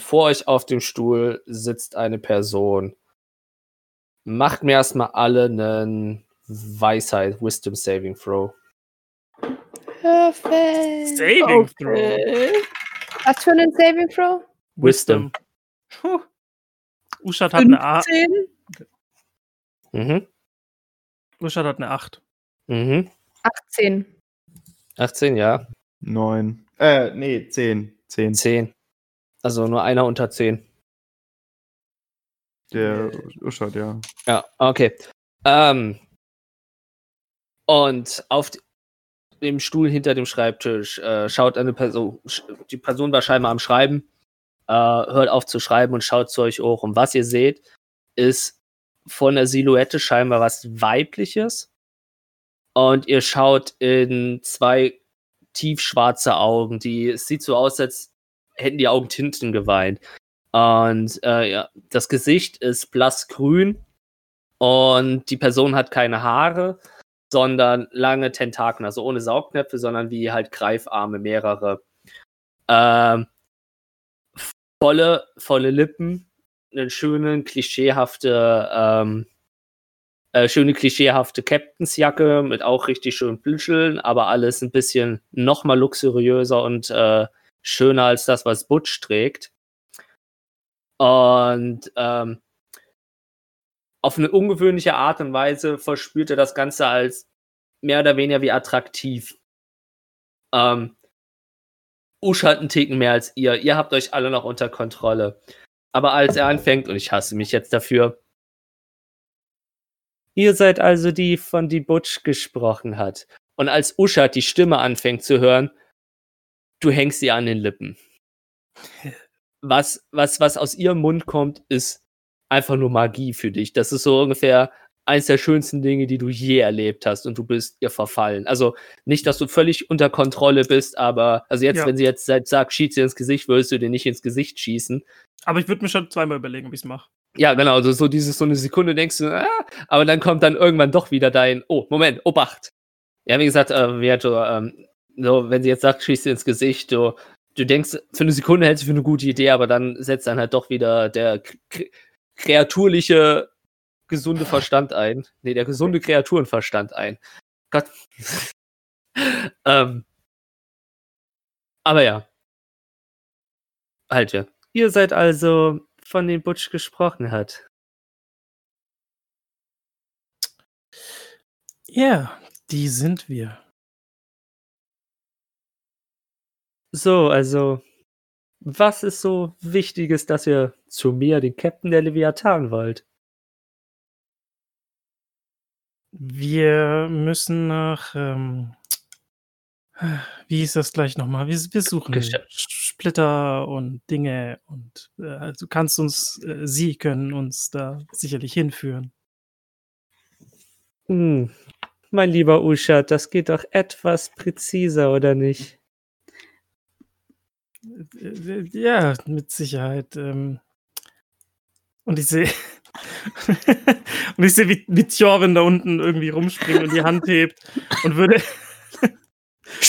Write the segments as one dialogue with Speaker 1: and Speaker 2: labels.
Speaker 1: vor euch auf dem Stuhl sitzt eine Person. Macht mir erstmal alle einen Weisheit, Wisdom Saving Throw.
Speaker 2: Perfekt.
Speaker 3: Saving
Speaker 2: Okay. Was für einen Saving Throw?
Speaker 1: Wisdom.
Speaker 3: Puh. Uschat hat eine A
Speaker 2: 15?
Speaker 1: Mhm.
Speaker 3: Uschat hat eine 8.
Speaker 1: Mhm.
Speaker 2: 18.
Speaker 1: 18, ja.
Speaker 4: Neun. Äh, nee, zehn. Zehn.
Speaker 1: 10. Also nur einer unter 10.
Speaker 4: Der Uschat, ja.
Speaker 1: Ja, okay. Ähm, und auf dem Stuhl hinter dem Schreibtisch äh, schaut eine Person, die Person war scheinbar am Schreiben, äh, hört auf zu schreiben und schaut zu euch hoch. Und was ihr seht, ist von der Silhouette scheinbar was Weibliches. Und ihr schaut in zwei tiefschwarze Augen, die, es sieht so aus, als hätten die Augen Tinten geweint. Und äh, ja, das Gesicht ist blassgrün und die Person hat keine Haare, sondern lange Tentakeln, also ohne Saugnäpfe, sondern wie halt Greifarme, mehrere. Ähm, volle, volle Lippen, eine schöne, klischeehafte, ähm, äh, schöne, klischeehafte Captainsjacke mit auch richtig schönen Blüscheln, aber alles ein bisschen noch mal luxuriöser und äh, schöner als das, was Butch trägt. Und ähm, auf eine ungewöhnliche Art und Weise verspürt er das Ganze als mehr oder weniger wie attraktiv. Ähm, Usch hat einen Ticken mehr als ihr. Ihr habt euch alle noch unter Kontrolle. Aber als er anfängt, und ich hasse mich jetzt dafür, ihr seid also die, von die Butch gesprochen hat. Und als Uschat die Stimme anfängt zu hören, du hängst sie an den Lippen. Was, was, was aus ihrem Mund kommt, ist einfach nur Magie für dich. Das ist so ungefähr eins der schönsten Dinge, die du je erlebt hast und du bist ihr verfallen. Also nicht, dass du völlig unter Kontrolle bist, aber also jetzt,
Speaker 3: Ja.
Speaker 1: wenn sie jetzt sagt, sag, schieß dir ins Gesicht, würdest du dir nicht ins Gesicht schießen.
Speaker 3: Aber ich würde mir schon zweimal überlegen, ob ich es mache.
Speaker 1: Ja, genau, also so dieses so eine Sekunde denkst du, ah, aber dann kommt dann irgendwann doch wieder dein, oh, Moment, Obacht. Ja, wie gesagt, äh, wie hat, ähm, so, wenn sie jetzt sagt, schieß dir ins Gesicht, du, du denkst, für eine Sekunde hältst du für eine gute Idee, aber dann setzt dann halt doch wieder der kreaturliche, gesunde Verstand ein. Nee, der gesunde Kreaturenverstand ein. Gott. ähm, aber ja. Halt ja. Ihr seid also von dem Butch gesprochen hat.
Speaker 3: Ja, die sind wir.
Speaker 1: So, also, was ist so Wichtiges, dass ihr zu mir, den Captain der Leviathan, wollt?
Speaker 3: Wir müssen nach. Ähm, wie hieß das gleich nochmal? Wir, wir suchen. Splitter und Dinge und äh, also du kannst uns, äh, sie können uns da sicherlich hinführen.
Speaker 1: Hm, mein lieber Uschat, das geht doch etwas präziser, oder nicht?
Speaker 3: Ja, mit Sicherheit. Ähm, und ich sehe. und ich sehe, wie, wie Thorvin da unten irgendwie rumspringt und die Hand hebt und würde.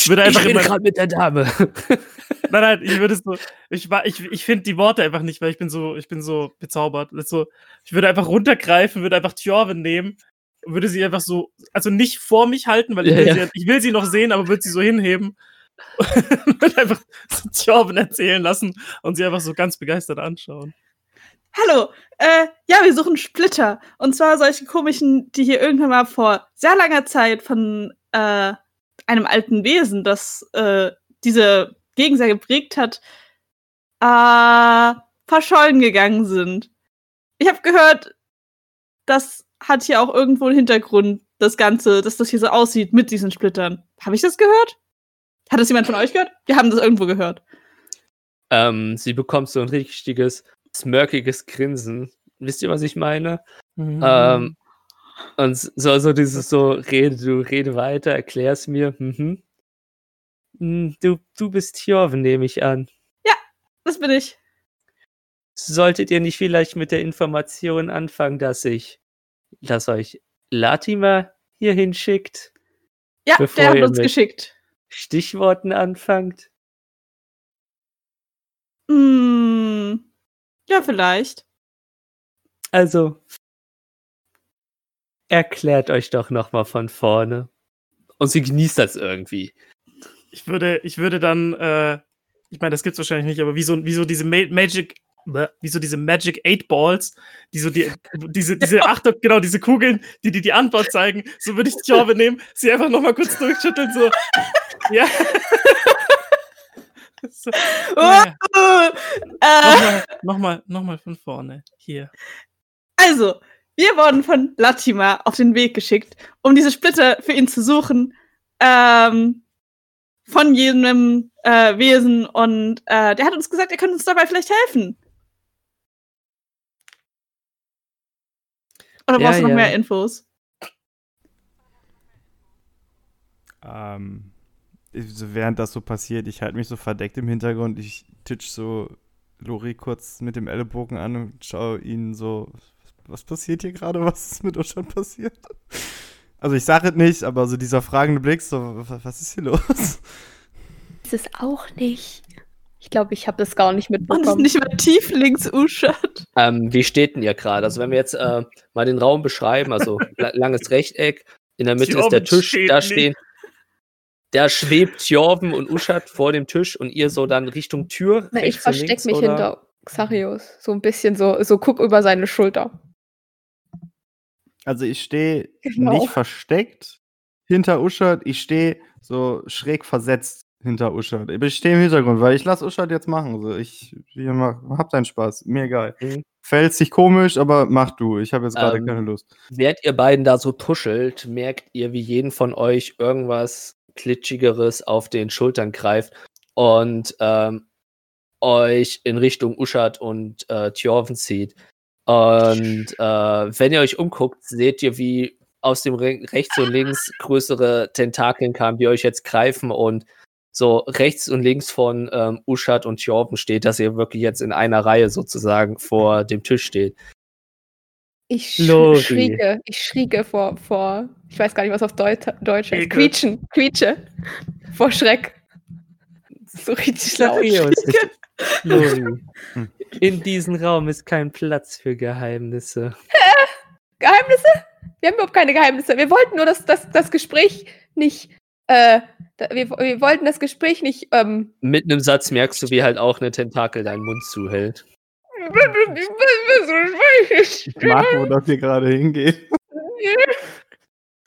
Speaker 3: würde einfach
Speaker 1: ich rede gerade mit der Dame.
Speaker 3: Nein, nein, ich würde so. Ich, ich, ich finde die Worte einfach nicht, weil ich bin so, ich bin so bezaubert. So, ich würde einfach runtergreifen, würde einfach Thorvin nehmen und würde sie einfach so, also nicht vor mich halten, weil ich,
Speaker 1: Ja,
Speaker 3: will,
Speaker 1: ja.
Speaker 3: Sie, ich will sie noch sehen, aber würde sie so hinheben und einfach so Thorvin erzählen lassen und sie einfach so ganz begeistert anschauen.
Speaker 5: Hallo, äh, ja, wir suchen Splitter. Und zwar solche komischen, die hier irgendwann mal vor sehr langer Zeit von äh, einem alten Wesen, das äh, diese Gegend sehr geprägt hat, äh, verschollen gegangen sind. Ich habe gehört, das hat hier auch irgendwo einen Hintergrund, das Ganze, dass das hier so aussieht mit diesen Splittern. Habe ich das gehört? Hat das jemand von euch gehört? Wir haben das irgendwo gehört.
Speaker 1: ähm, sie bekommt so ein richtiges, smirkiges Grinsen. Wisst ihr, was ich meine?
Speaker 3: Mhm.
Speaker 1: Ähm, und so, so dieses so, rede, du rede weiter, erklär's mir. Mhm. Hm, Du, du bist Jorven, nehme ich an.
Speaker 5: Das bin ich.
Speaker 1: Solltet ihr nicht vielleicht mit der Information anfangen, dass ich, dass euch Latimer hier hinschickt,
Speaker 5: Ja, der hat uns geschickt.
Speaker 1: Stichworten anfangt?
Speaker 5: Hm, ja, vielleicht.
Speaker 1: Also, erklärt euch doch noch mal von vorne. Und sie genießt das irgendwie.
Speaker 3: Ich würde, ich würde dann, äh, ich meine, das gibt's wahrscheinlich nicht, aber wie so, wie so diese Ma Magic, wie so diese Magic Eight Balls, die so die, diese, diese Achtung, genau, diese Kugeln, die die die Antwort zeigen, so würde ich die Jorbe nehmen, sie einfach noch mal kurz durchschütteln, so, ja. so, ja.
Speaker 5: Äh,
Speaker 3: Nochmal, nochmal, nochmal von vorne, hier.
Speaker 5: also, wir wurden von Latimer auf den Weg geschickt, um diese Splitter für ihn zu suchen. Ähm, von jedem äh, Wesen. Und äh, der hat uns gesagt, er könnte uns dabei vielleicht helfen. Oder
Speaker 1: Ja,
Speaker 5: brauchst du noch
Speaker 1: ja.
Speaker 5: mehr Infos?
Speaker 4: Ähm, ich- so während das so passiert, ich halte mich so verdeckt im Hintergrund. Ich titsch so Lori kurz mit dem Ellenbogen an und schaue ihn so, was passiert hier gerade? Was ist mit uns schon passiert? Also ich sage es nicht, aber so dieser fragende Blick, so, wa- was ist hier los?
Speaker 2: Ist es auch nicht. Ich glaube, ich habe das gar nicht
Speaker 5: Und es ist
Speaker 2: mitbekommen.
Speaker 5: nicht mehr tieflings Uschat.
Speaker 1: Ähm, wie steht denn ihr gerade? Also, wenn wir jetzt äh, mal den Raum beschreiben, also la langes Rechteck, in der Mitte ist der
Speaker 3: Jorven
Speaker 1: Tisch,
Speaker 3: steht
Speaker 1: da
Speaker 3: nicht.
Speaker 1: stehen. Da schwebt Jorven und Uschat vor dem Tisch und ihr so dann Richtung Tür.
Speaker 2: Na, ich verstecke
Speaker 1: links,
Speaker 2: mich
Speaker 1: oder?
Speaker 2: hinter Xarius. So ein bisschen so, so guck über seine Schulter.
Speaker 4: Also ich stehe
Speaker 2: Genau.
Speaker 4: nicht versteckt hinter Uschat, ich stehe so schräg versetzt hinter Uschat. Ich stehe im Hintergrund, weil ich lasse Uschat jetzt machen. Also ich, ich mach, hab deinen Spaß, mir egal.
Speaker 1: Mhm.
Speaker 4: Fällt sich komisch, aber mach du. Ich habe jetzt gerade
Speaker 1: Ähm,
Speaker 4: keine Lust.
Speaker 1: Während ihr beiden da so tuschelt, merkt ihr, wie jeden von euch irgendwas Klitschigeres auf den Schultern greift und ähm, euch in Richtung Uschat und äh, Tjorven zieht. Und äh, wenn ihr euch umguckt, seht ihr, wie aus dem Re rechts und links größere Tentakeln kamen, die euch jetzt greifen und so rechts und links von ähm, Uschat und Tjorven steht, dass ihr wirklich jetzt in einer Reihe sozusagen vor dem Tisch steht.
Speaker 2: Ich
Speaker 1: Lori.
Speaker 2: sch schrieke, ich schrieke vor, vor, ich weiß gar nicht, was auf Deut Deutsch heißt. Quietschen, quietsche. Vor Schreck. So richtig laut.
Speaker 1: Lori,
Speaker 4: Hm.
Speaker 1: in diesem Raum ist kein Platz für Geheimnisse.
Speaker 2: Geheimnisse? Wir haben überhaupt keine Geheimnisse. Wir wollten nur das, das, das Gespräch nicht, äh, wir, wir wollten das Gespräch nicht, ähm,
Speaker 1: Mitten im Satz merkst du, wie halt auch eine Tentakel deinen Mund zuhält.
Speaker 4: Ich mag, wo das hier gerade hingeht.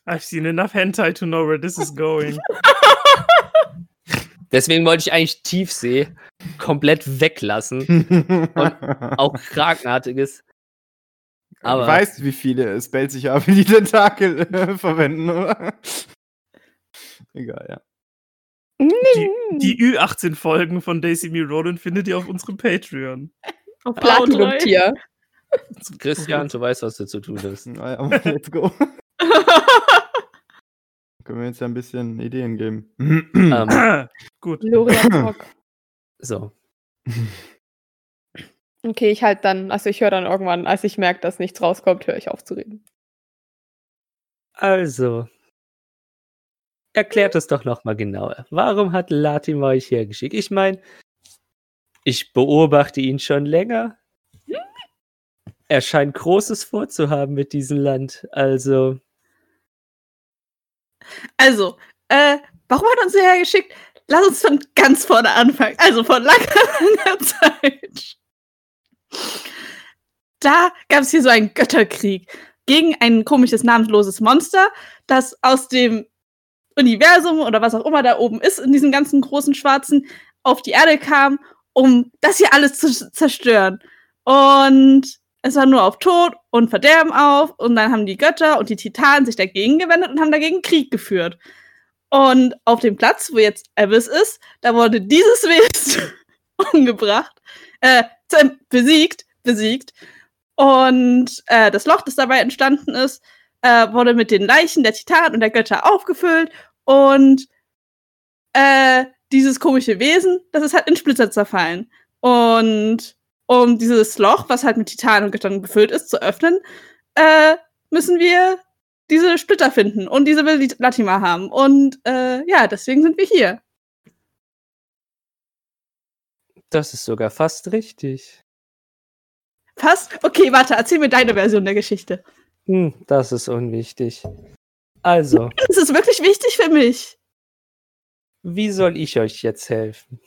Speaker 3: I've seen enough hentai to know where this is going.
Speaker 1: Deswegen wollte ich eigentlich Tiefsee komplett weglassen. Auch Krakenartiges.
Speaker 4: Aber du weißt, wie viele Spells sich aber die Tentakel äh, verwenden, oder? Egal, ja.
Speaker 3: Die, die Ü18-Folgen von Daisy Me Ronan findet ihr auf unserem Patreon.
Speaker 5: Auf
Speaker 2: Platinum-Tier.
Speaker 1: Christian, du weißt, was du zu tun hast.
Speaker 4: Naja, let's go. Können wir jetzt ja ein bisschen Ideen geben.
Speaker 1: Ähm,
Speaker 3: Gut.
Speaker 1: So.
Speaker 2: Okay, ich halt dann, also ich höre dann irgendwann, als ich merke, dass nichts rauskommt, höre ich auf zu reden.
Speaker 1: Also. Erklärt es doch nochmal genauer. Warum hat Latimer euch hergeschickt? Ich meine, ich beobachte ihn schon länger. Er scheint Großes vorzuhaben mit diesem Land. Also,
Speaker 5: Also, äh, warum hat er uns hierher geschickt? Lass uns von ganz vorne anfangen. Also von langer, langer Zeit. Da gab es hier so einen Götterkrieg gegen ein komisches, namenloses Monster, das aus dem Universum oder was auch immer da oben ist, in diesem ganzen großen Schwarzen, auf die Erde kam, um das hier alles zu zerstören. Und es war nur auf Tod und Verderben auf. Und dann haben die Götter und die Titanen sich dagegen gewendet und haben dagegen Krieg geführt. Und auf dem Platz, wo jetzt Abyss ist, da wurde dieses Wesen umgebracht, äh, besiegt, besiegt. Und äh, das Loch, das dabei entstanden ist, äh, wurde mit den Leichen der Titanen und der Götter aufgefüllt. Und äh, dieses komische Wesen, das ist halt in Splitter zerfallen. Und um dieses Loch, was halt mit Titanen und Göttern befüllt ist, zu öffnen, äh, müssen wir diese Splitter finden. Und diese will Latima haben. Und äh, ja, deswegen sind wir hier.
Speaker 1: Das ist sogar fast richtig.
Speaker 5: Fast? Okay, warte, erzähl mir deine Version der Geschichte.
Speaker 1: Hm, das ist unwichtig. Also,
Speaker 5: Das ist wirklich wichtig für mich.
Speaker 1: wie soll ich euch jetzt helfen?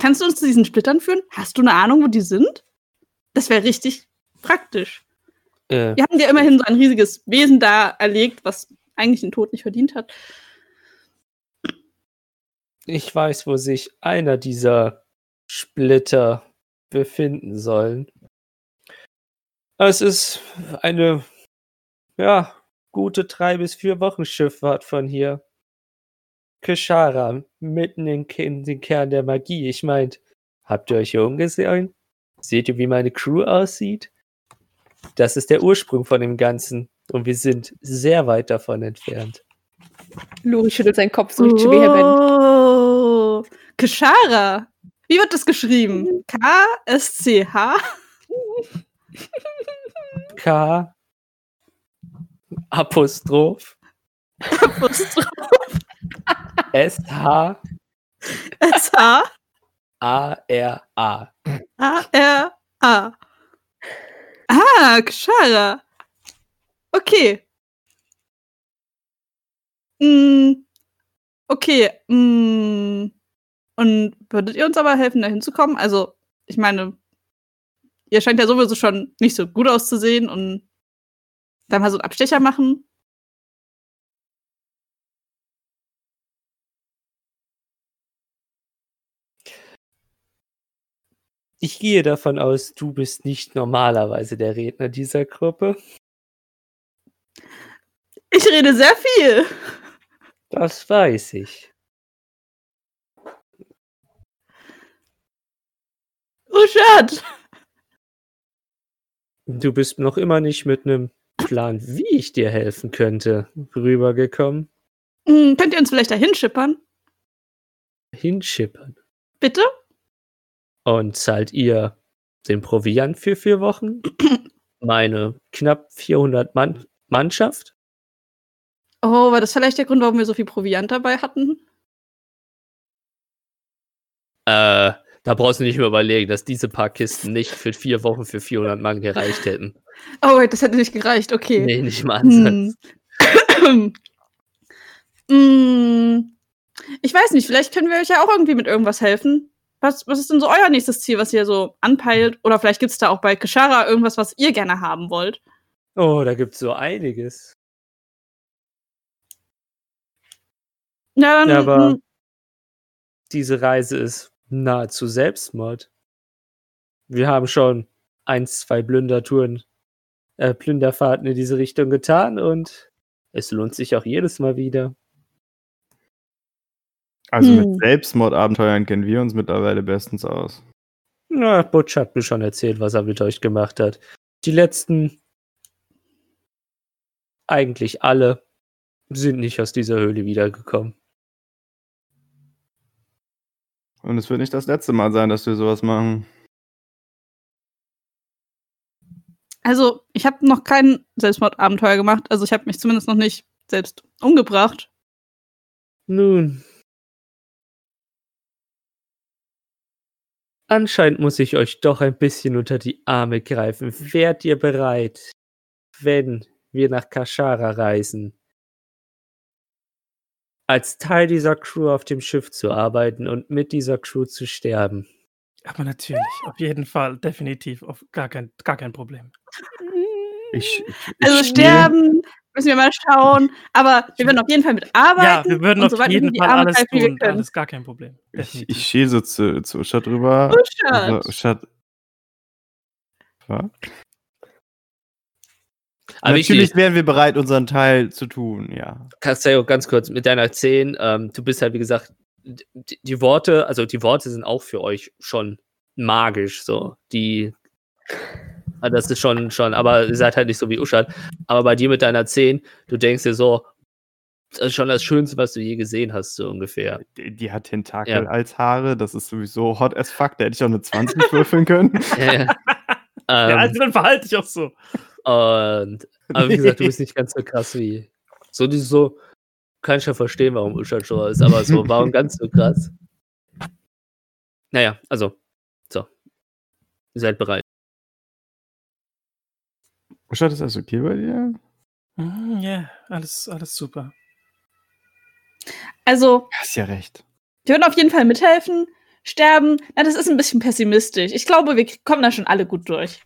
Speaker 5: Kannst du uns zu diesen Splittern führen? Hast du eine Ahnung, wo die sind? Das wäre richtig praktisch.
Speaker 1: Äh,
Speaker 5: Wir haben ja immerhin so ein riesiges Wesen da erlegt, was eigentlich den Tod nicht verdient hat.
Speaker 1: ich weiß, wo sich einer dieser Splitter befinden sollen. Es ist eine, ja, gute drei bis vier Wochen Schifffahrt von hier. Kishara, mitten in, in den Kern der Magie. Ich meint, habt ihr euch hier umgesehen? Seht ihr, wie meine Crew aussieht? Das ist der Ursprung von dem Ganzen. Und wir sind sehr weit davon entfernt.
Speaker 2: Lori schüttelt seinen Kopf so richtig vehement.
Speaker 5: Oh, Kishara. Wie wird das geschrieben? K-S-C-H?
Speaker 1: K. Apostroph. S. H.
Speaker 5: S-H?
Speaker 1: A. R. A.
Speaker 5: A-R-A. Ah, Kshara. Okay. Mm, okay. Mm, und würdet ihr uns aber helfen, da hinzukommen? Also, ich meine, ihr scheint ja sowieso schon nicht so gut auszusehen und dann mal so einen Abstecher machen.
Speaker 1: Ich gehe davon aus, du bist nicht normalerweise der Redner dieser Gruppe.
Speaker 5: Ich rede sehr viel.
Speaker 1: Das weiß ich.
Speaker 5: Uschat.
Speaker 1: Du bist noch immer nicht mit einem Plan, wie ich dir helfen könnte, rübergekommen.
Speaker 5: Mm, könnt ihr uns vielleicht da hinschippern?
Speaker 1: Hinschippern.
Speaker 5: Bitte?
Speaker 1: Und zahlt ihr den Proviant für vier Wochen? Meine knapp 400 Mann Mannschaft?
Speaker 5: Oh, war das vielleicht der Grund, warum wir so viel Proviant dabei hatten?
Speaker 1: Äh, da brauchst du nicht mehr überlegen, dass diese paar Kisten nicht für vier Wochen für 400 Mann gereicht hätten.
Speaker 5: Oh, wait, das hätte nicht gereicht. Okay.
Speaker 1: Nee, nicht mal Ansatz.
Speaker 5: Hm. Ich weiß nicht, vielleicht können wir euch ja auch irgendwie mit irgendwas helfen. Was, was ist denn so euer nächstes Ziel, was ihr so anpeilt? Oder vielleicht gibt es da auch bei Kishara irgendwas, was ihr gerne haben wollt.
Speaker 1: Oh, da gibt's so einiges.
Speaker 5: Ja, dann,
Speaker 1: Ja, aber-
Speaker 5: mm,
Speaker 1: Diese Reise ist nahezu Selbstmord. Wir haben schon eins, zwei Plündertouren, äh, Plünderfahrten in diese Richtung getan und es lohnt sich auch jedes Mal wieder.
Speaker 4: Also
Speaker 5: Hm.
Speaker 4: mit Selbstmordabenteuern kennen wir uns mittlerweile bestens aus.
Speaker 1: Na, Butch hat mir schon erzählt, was er mit euch gemacht hat. Die letzten, eigentlich alle, sind nicht aus dieser Höhle wiedergekommen.
Speaker 4: Und es wird nicht das letzte Mal sein, dass wir sowas machen.
Speaker 5: Also, ich habe noch kein Selbstmordabenteuer gemacht. Also, ich habe mich zumindest noch nicht selbst umgebracht.
Speaker 1: Nun. Anscheinend muss ich euch doch ein bisschen unter die Arme greifen. Wärt ihr bereit, wenn wir nach Kashara reisen, als Teil dieser Crew auf dem Schiff zu arbeiten und mit dieser Crew zu sterben?
Speaker 3: Aber natürlich, auf jeden Fall, definitiv, auf gar kein, gar kein Problem.
Speaker 4: Ich, ich,
Speaker 5: Also,
Speaker 4: ich
Speaker 5: sterben müssen wir mal schauen. Aber wir werden auf jeden Fall
Speaker 3: Ja,
Speaker 5: mitarbeiten.
Speaker 3: wir würden auf
Speaker 5: so
Speaker 3: jeden Fall alles tun.
Speaker 5: können.
Speaker 3: Alles gar kein Problem.
Speaker 4: Ich,
Speaker 3: Definitiv.
Speaker 4: ich schiel so zu, zu Uschat rüber.
Speaker 5: Uschat.
Speaker 4: Also, Uschat. Ja.
Speaker 1: Aber
Speaker 4: Natürlich
Speaker 1: ich,
Speaker 4: wären wir bereit, unseren Teil zu tun, ja.
Speaker 1: Castello, ganz kurz, mit deiner 10, ähm, du bist halt, wie gesagt, die, die Worte, also die Worte sind auch für euch schon magisch, so. Die, also das ist schon, schon, aber ihr seid halt nicht so wie Uschat. Aber bei dir mit deiner 10, du denkst dir so, das ist schon das Schönste, was du je gesehen hast, so ungefähr.
Speaker 4: Die, die hat Tentakel
Speaker 1: Ja.
Speaker 4: als Haare, das ist sowieso hot as fuck. Da hätte ich auch eine 20 würfeln können.
Speaker 1: Ja, ja.
Speaker 3: ja,
Speaker 1: ähm,
Speaker 3: also dann verhalte ich auch so.
Speaker 1: und, aber wie gesagt, du bist nicht ganz so krass wie. So, so, kann ich ja verstehen, warum Uschat so ist, aber so, warum ganz so krass? Naja, also, so. Ihr seid bereit.
Speaker 4: Uschat, ist alles okay bei dir?
Speaker 3: Mhm, Ja, alles, alles super.
Speaker 5: Also,
Speaker 4: Hast ja recht.
Speaker 5: die würden auf jeden Fall mithelfen. Sterben, na, das ist ein bisschen pessimistisch. Ich glaube, wir kommen da schon alle gut durch.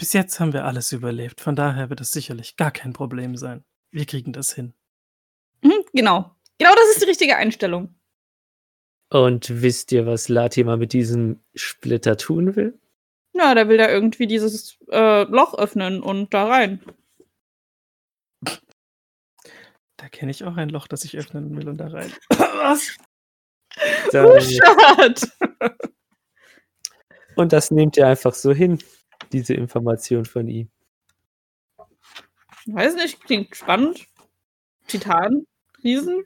Speaker 3: Bis jetzt haben wir alles überlebt. Von daher wird es sicherlich gar kein Problem sein. Wir kriegen das hin.
Speaker 5: Mhm, genau. Genau das ist die richtige Einstellung.
Speaker 1: Und wisst ihr, was Latimer mit diesem Splitter tun will?
Speaker 5: Ja, der will da irgendwie dieses äh, Loch öffnen und da rein.
Speaker 3: Da kenne ich auch ein Loch, das ich öffnen will und da rein. Was?
Speaker 1: Dann,
Speaker 5: Uschat!
Speaker 1: und das nehmt ihr einfach so hin, diese Information von ihm.
Speaker 5: Weiß nicht, klingt spannend. Titan, Riesen.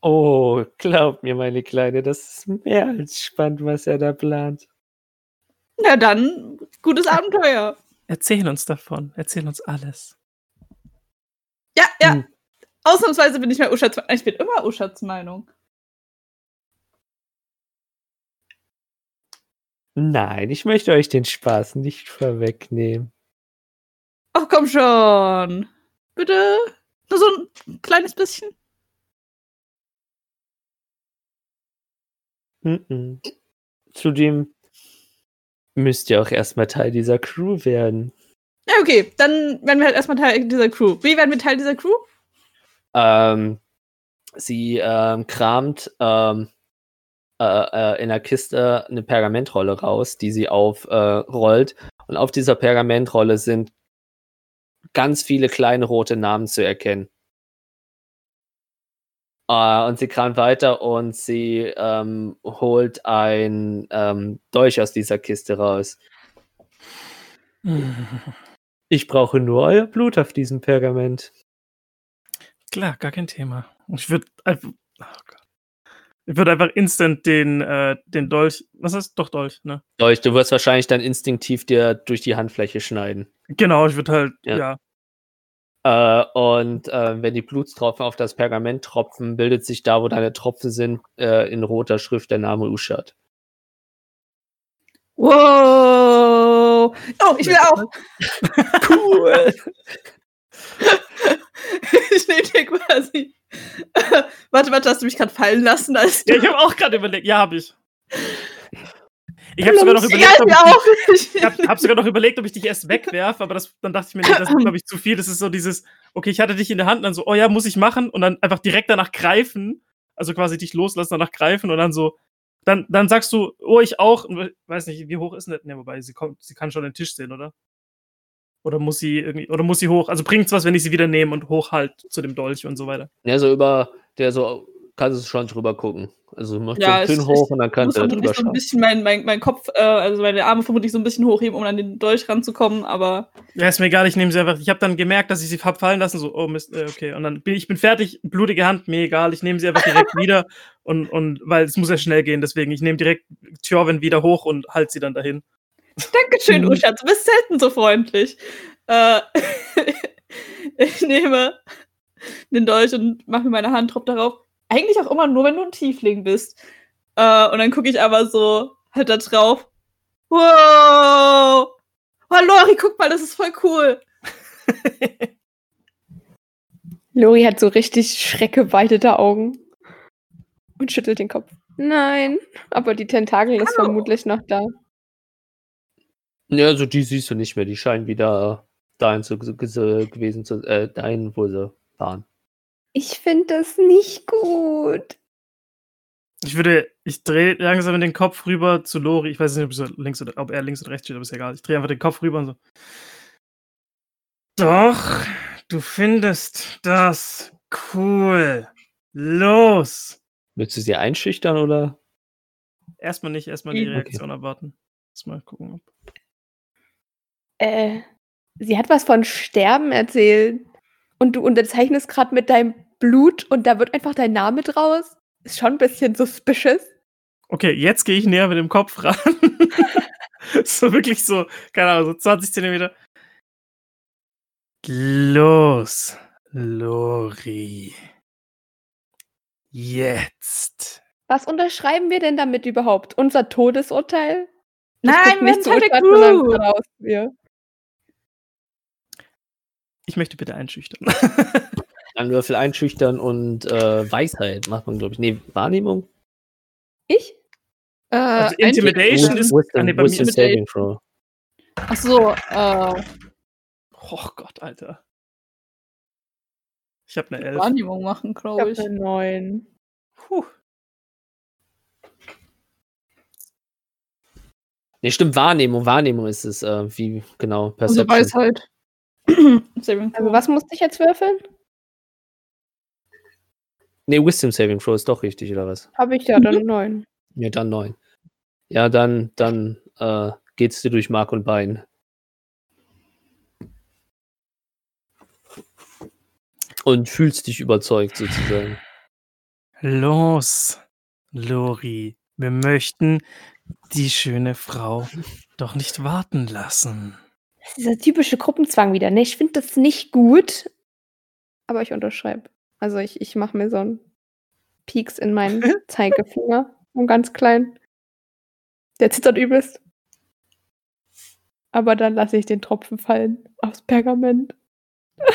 Speaker 1: Oh, glaubt mir, meine Kleine, das ist mehr als spannend, was er da plant.
Speaker 5: Na dann, gutes Abenteuer.
Speaker 3: Erzähl uns davon. Erzähl uns alles.
Speaker 5: Ja, ja.
Speaker 1: Hm.
Speaker 5: Ausnahmsweise bin ich mal Uschats Ich bin immer Uschats Meinung.
Speaker 1: Nein, ich möchte euch den Spaß nicht vorwegnehmen.
Speaker 5: Ach komm schon. Bitte. Nur so ein kleines bisschen.
Speaker 1: Mhm. Zudem müsst ihr auch erstmal Teil dieser Crew werden.
Speaker 5: Ja, okay. Dann werden wir halt erstmal Teil dieser Crew. Wie werden wir Teil dieser Crew?
Speaker 1: Ähm, sie ähm, kramt ähm, äh, äh, in der Kiste eine Pergamentrolle raus, die sie aufrollt. Äh, und auf dieser Pergamentrolle sind ganz viele kleine rote Namen zu erkennen. Äh, und sie kramt weiter und sie ähm, holt ein ähm, Dolch aus dieser Kiste raus. Ich brauche nur euer Blut auf diesem Pergament.
Speaker 3: Klar, gar kein Thema. Ich würde einfach. Oh Gott. Ich würde einfach instant den, äh, den Dolch. Was heißt? Doch Dolch, ne?
Speaker 1: Dolch, du wirst wahrscheinlich dann instinktiv dir durch die Handfläche schneiden.
Speaker 3: Genau, ich würde halt,
Speaker 1: Ja.
Speaker 3: ja.
Speaker 1: Äh, und äh, wenn die Blutstropfen auf das Pergament tropfen, bildet sich da, wo deine Tropfen sind, äh, in roter Schrift der Name Uschat.
Speaker 5: Wow. Oh, ich will auch.
Speaker 1: Cool!
Speaker 5: ich nehme dir quasi. warte, warte, hast du mich gerade fallen lassen? Als
Speaker 3: Ja, ich habe auch gerade überlegt. Ja, habe ich. Ich habe sogar noch überlegt, ob
Speaker 5: ich
Speaker 3: habe hab sogar noch überlegt, ob ich dich erst wegwerfe, aber das, dann dachte ich mir, nee, das ist, glaube ich, zu viel. Das ist so dieses, okay, ich hatte dich in der Hand und dann so, oh ja, muss ich machen und dann einfach direkt danach greifen, also quasi dich loslassen, danach greifen und dann so, dann, dann sagst du, oh, ich auch, und we- weiß nicht, wie hoch ist denn das? Ne, wobei, sie kommt, sie kann schon den Tisch sehen, oder? Oder muss sie irgendwie, oder muss sie hoch? Also bringt's was, wenn ich sie wieder nehme und hoch halt zu dem Dolch und so weiter.
Speaker 1: Ja, so über, der so, kannst du schon drüber gucken. Also macht
Speaker 5: Ja, es-
Speaker 1: Kinn hoch und dann kannst du da
Speaker 5: vermutlich
Speaker 1: drüber
Speaker 5: so ein bisschen meinen mein, mein Kopf, äh, also meine Arme vermutlich so ein bisschen hochheben, um an den Dolch ranzukommen, aber
Speaker 3: Ja, ist mir egal, ich nehme sie einfach. Ich habe dann gemerkt, dass ich sie hab fallen lassen, so, oh Mist, äh, okay. Und dann bin ich bin fertig, blutige Hand, mir egal, ich nehme sie einfach direkt wieder. Und, und weil es muss ja schnell gehen, deswegen, ich nehme direkt Tjorven wieder hoch und halt sie dann dahin.
Speaker 5: Dankeschön,
Speaker 3: Mhm.
Speaker 5: Usha, du bist selten so freundlich. Äh, ich nehme den Dolch und mache mir meine Hand drauf darauf. Eigentlich auch immer nur, wenn du ein Tiefling bist. Äh, und dann gucke ich aber so halt da drauf. Wow! Oh, Lori, guck mal, das ist voll cool.
Speaker 2: Lori hat so richtig schreckgeweitete Augen und schüttelt den Kopf. Nein, aber die Tentakel ist
Speaker 5: Hallo.
Speaker 2: vermutlich noch da.
Speaker 1: Ja, also die siehst du nicht mehr. Die scheinen wieder dahin zu, zu, gewesen zu, äh, dahin, wo sie waren.
Speaker 2: Ich finde das nicht gut.
Speaker 3: Ich würde, ich drehe langsam den Kopf rüber zu Lori. Ich weiß nicht, ob, so links oder, ob er links oder rechts steht, aber ist egal. Ich drehe einfach den Kopf rüber und so. Doch, du findest das cool. Los!
Speaker 1: Willst du sie einschüchtern oder?
Speaker 3: Erstmal nicht, erstmal die. Reaktion abwarten. Erstmal gucken, ob.
Speaker 2: Äh, sie hat was von Sterben erzählt. Und du unterzeichnest gerade mit deinem Blut und da wird einfach dein Name draus. Ist schon ein bisschen suspicious.
Speaker 3: Okay, jetzt gehe ich näher mit dem Kopf ran. so wirklich so, keine Ahnung, so 20 Zentimeter. Los, Lori. Jetzt.
Speaker 2: Was unterschreiben wir denn damit überhaupt? Unser Todesurteil? Das
Speaker 5: Nein,
Speaker 2: sondern
Speaker 5: Crew.
Speaker 2: geradeaus wir.
Speaker 3: Ich möchte bitte einschüchtern.
Speaker 1: Ein Würfel einschüchtern und äh, Weisheit macht man, glaube ich. Nee, Wahrnehmung?
Speaker 2: Ich?
Speaker 5: Äh,
Speaker 3: Also Intimidation ist- ah, mir
Speaker 1: Wisdom
Speaker 5: ist-
Speaker 1: Saving Throw.
Speaker 5: Ach so, äh,
Speaker 3: oh Gott, Alter. Ich habe eine Elf.
Speaker 5: Wahrnehmung machen,
Speaker 2: Ich
Speaker 5: glaube
Speaker 2: habe
Speaker 5: ich.
Speaker 2: eine 9.
Speaker 3: Puh.
Speaker 1: Nee, stimmt, Wahrnehmung. Wahrnehmung ist es. Äh, wie genau?
Speaker 5: Also
Speaker 1: Perception.
Speaker 5: Weisheit. Saving
Speaker 2: Also was musste ich jetzt würfeln?
Speaker 1: Nee, Wisdom Saving Throw ist doch richtig, oder was?
Speaker 2: Habe ich ja dann eine 9.
Speaker 1: Ja, dann neun. Ja, dann, dann äh, geht's dir durch Mark und Bein. Und fühlst dich überzeugt, sozusagen.
Speaker 3: Los, Lori. Wir möchten die schöne Frau doch nicht warten lassen.
Speaker 2: Das ist dieser typische Gruppenzwang wieder. Ne, ich finde das nicht gut. Aber ich unterschreibe. Also ich, ich mache mir so einen Pieks in meinen Zeigefinger. Und ganz klein. Der zittert übelst. Aber dann lasse ich den Tropfen fallen aufs Pergament.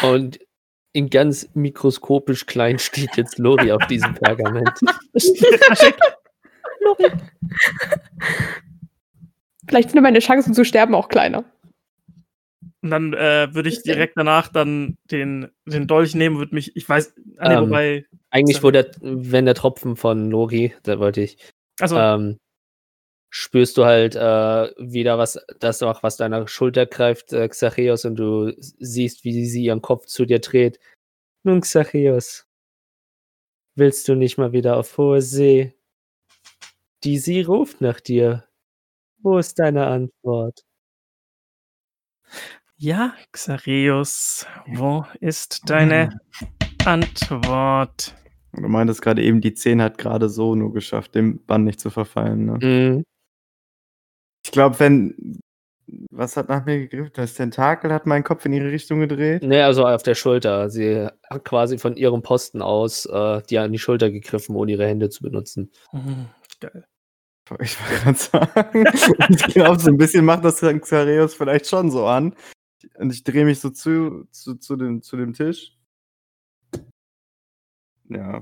Speaker 1: Und in ganz mikroskopisch klein steht jetzt Lori auf diesem Pergament.
Speaker 2: Lori. Vielleicht sind meine Chancen zu sterben auch kleiner.
Speaker 3: Und dann äh, würde ich direkt danach dann den, den Dolch nehmen, würde mich, ich weiß, ah, nee,
Speaker 1: Ähm,
Speaker 3: wobei,
Speaker 1: Eigentlich, wo der, wenn der Tropfen von Lori, da wollte ich,
Speaker 3: also,
Speaker 1: ähm, spürst du halt äh, wieder was, das auch was deiner Schulter greift, äh, Xacheos, und du siehst, wie sie ihren Kopf zu dir dreht. Nun, Xacheos, willst du nicht mal wieder auf hohe See? Die sie ruft nach dir. Wo ist deine Antwort?
Speaker 3: Ja, Xareus, wo ist deine Antwort?
Speaker 4: Du meintest gerade eben, die 10 hat gerade so nur geschafft, dem Bann nicht zu verfallen. Ne?
Speaker 1: Mhm.
Speaker 4: Ich glaube, wenn. Was hat nach mir gegriffen? Das Tentakel hat meinen Kopf in ihre Richtung gedreht.
Speaker 1: Nee, also auf der Schulter. Sie hat quasi von ihrem Posten aus äh, dir an die Schulter gegriffen, ohne ihre Hände zu benutzen.
Speaker 3: Hm, Geil.
Speaker 4: Ich wollte gerade sagen. ich glaube, so ein bisschen macht das Xareus vielleicht schon so an. Und ich drehe mich so zu, zu, zu, dem, zu dem Tisch. Ja.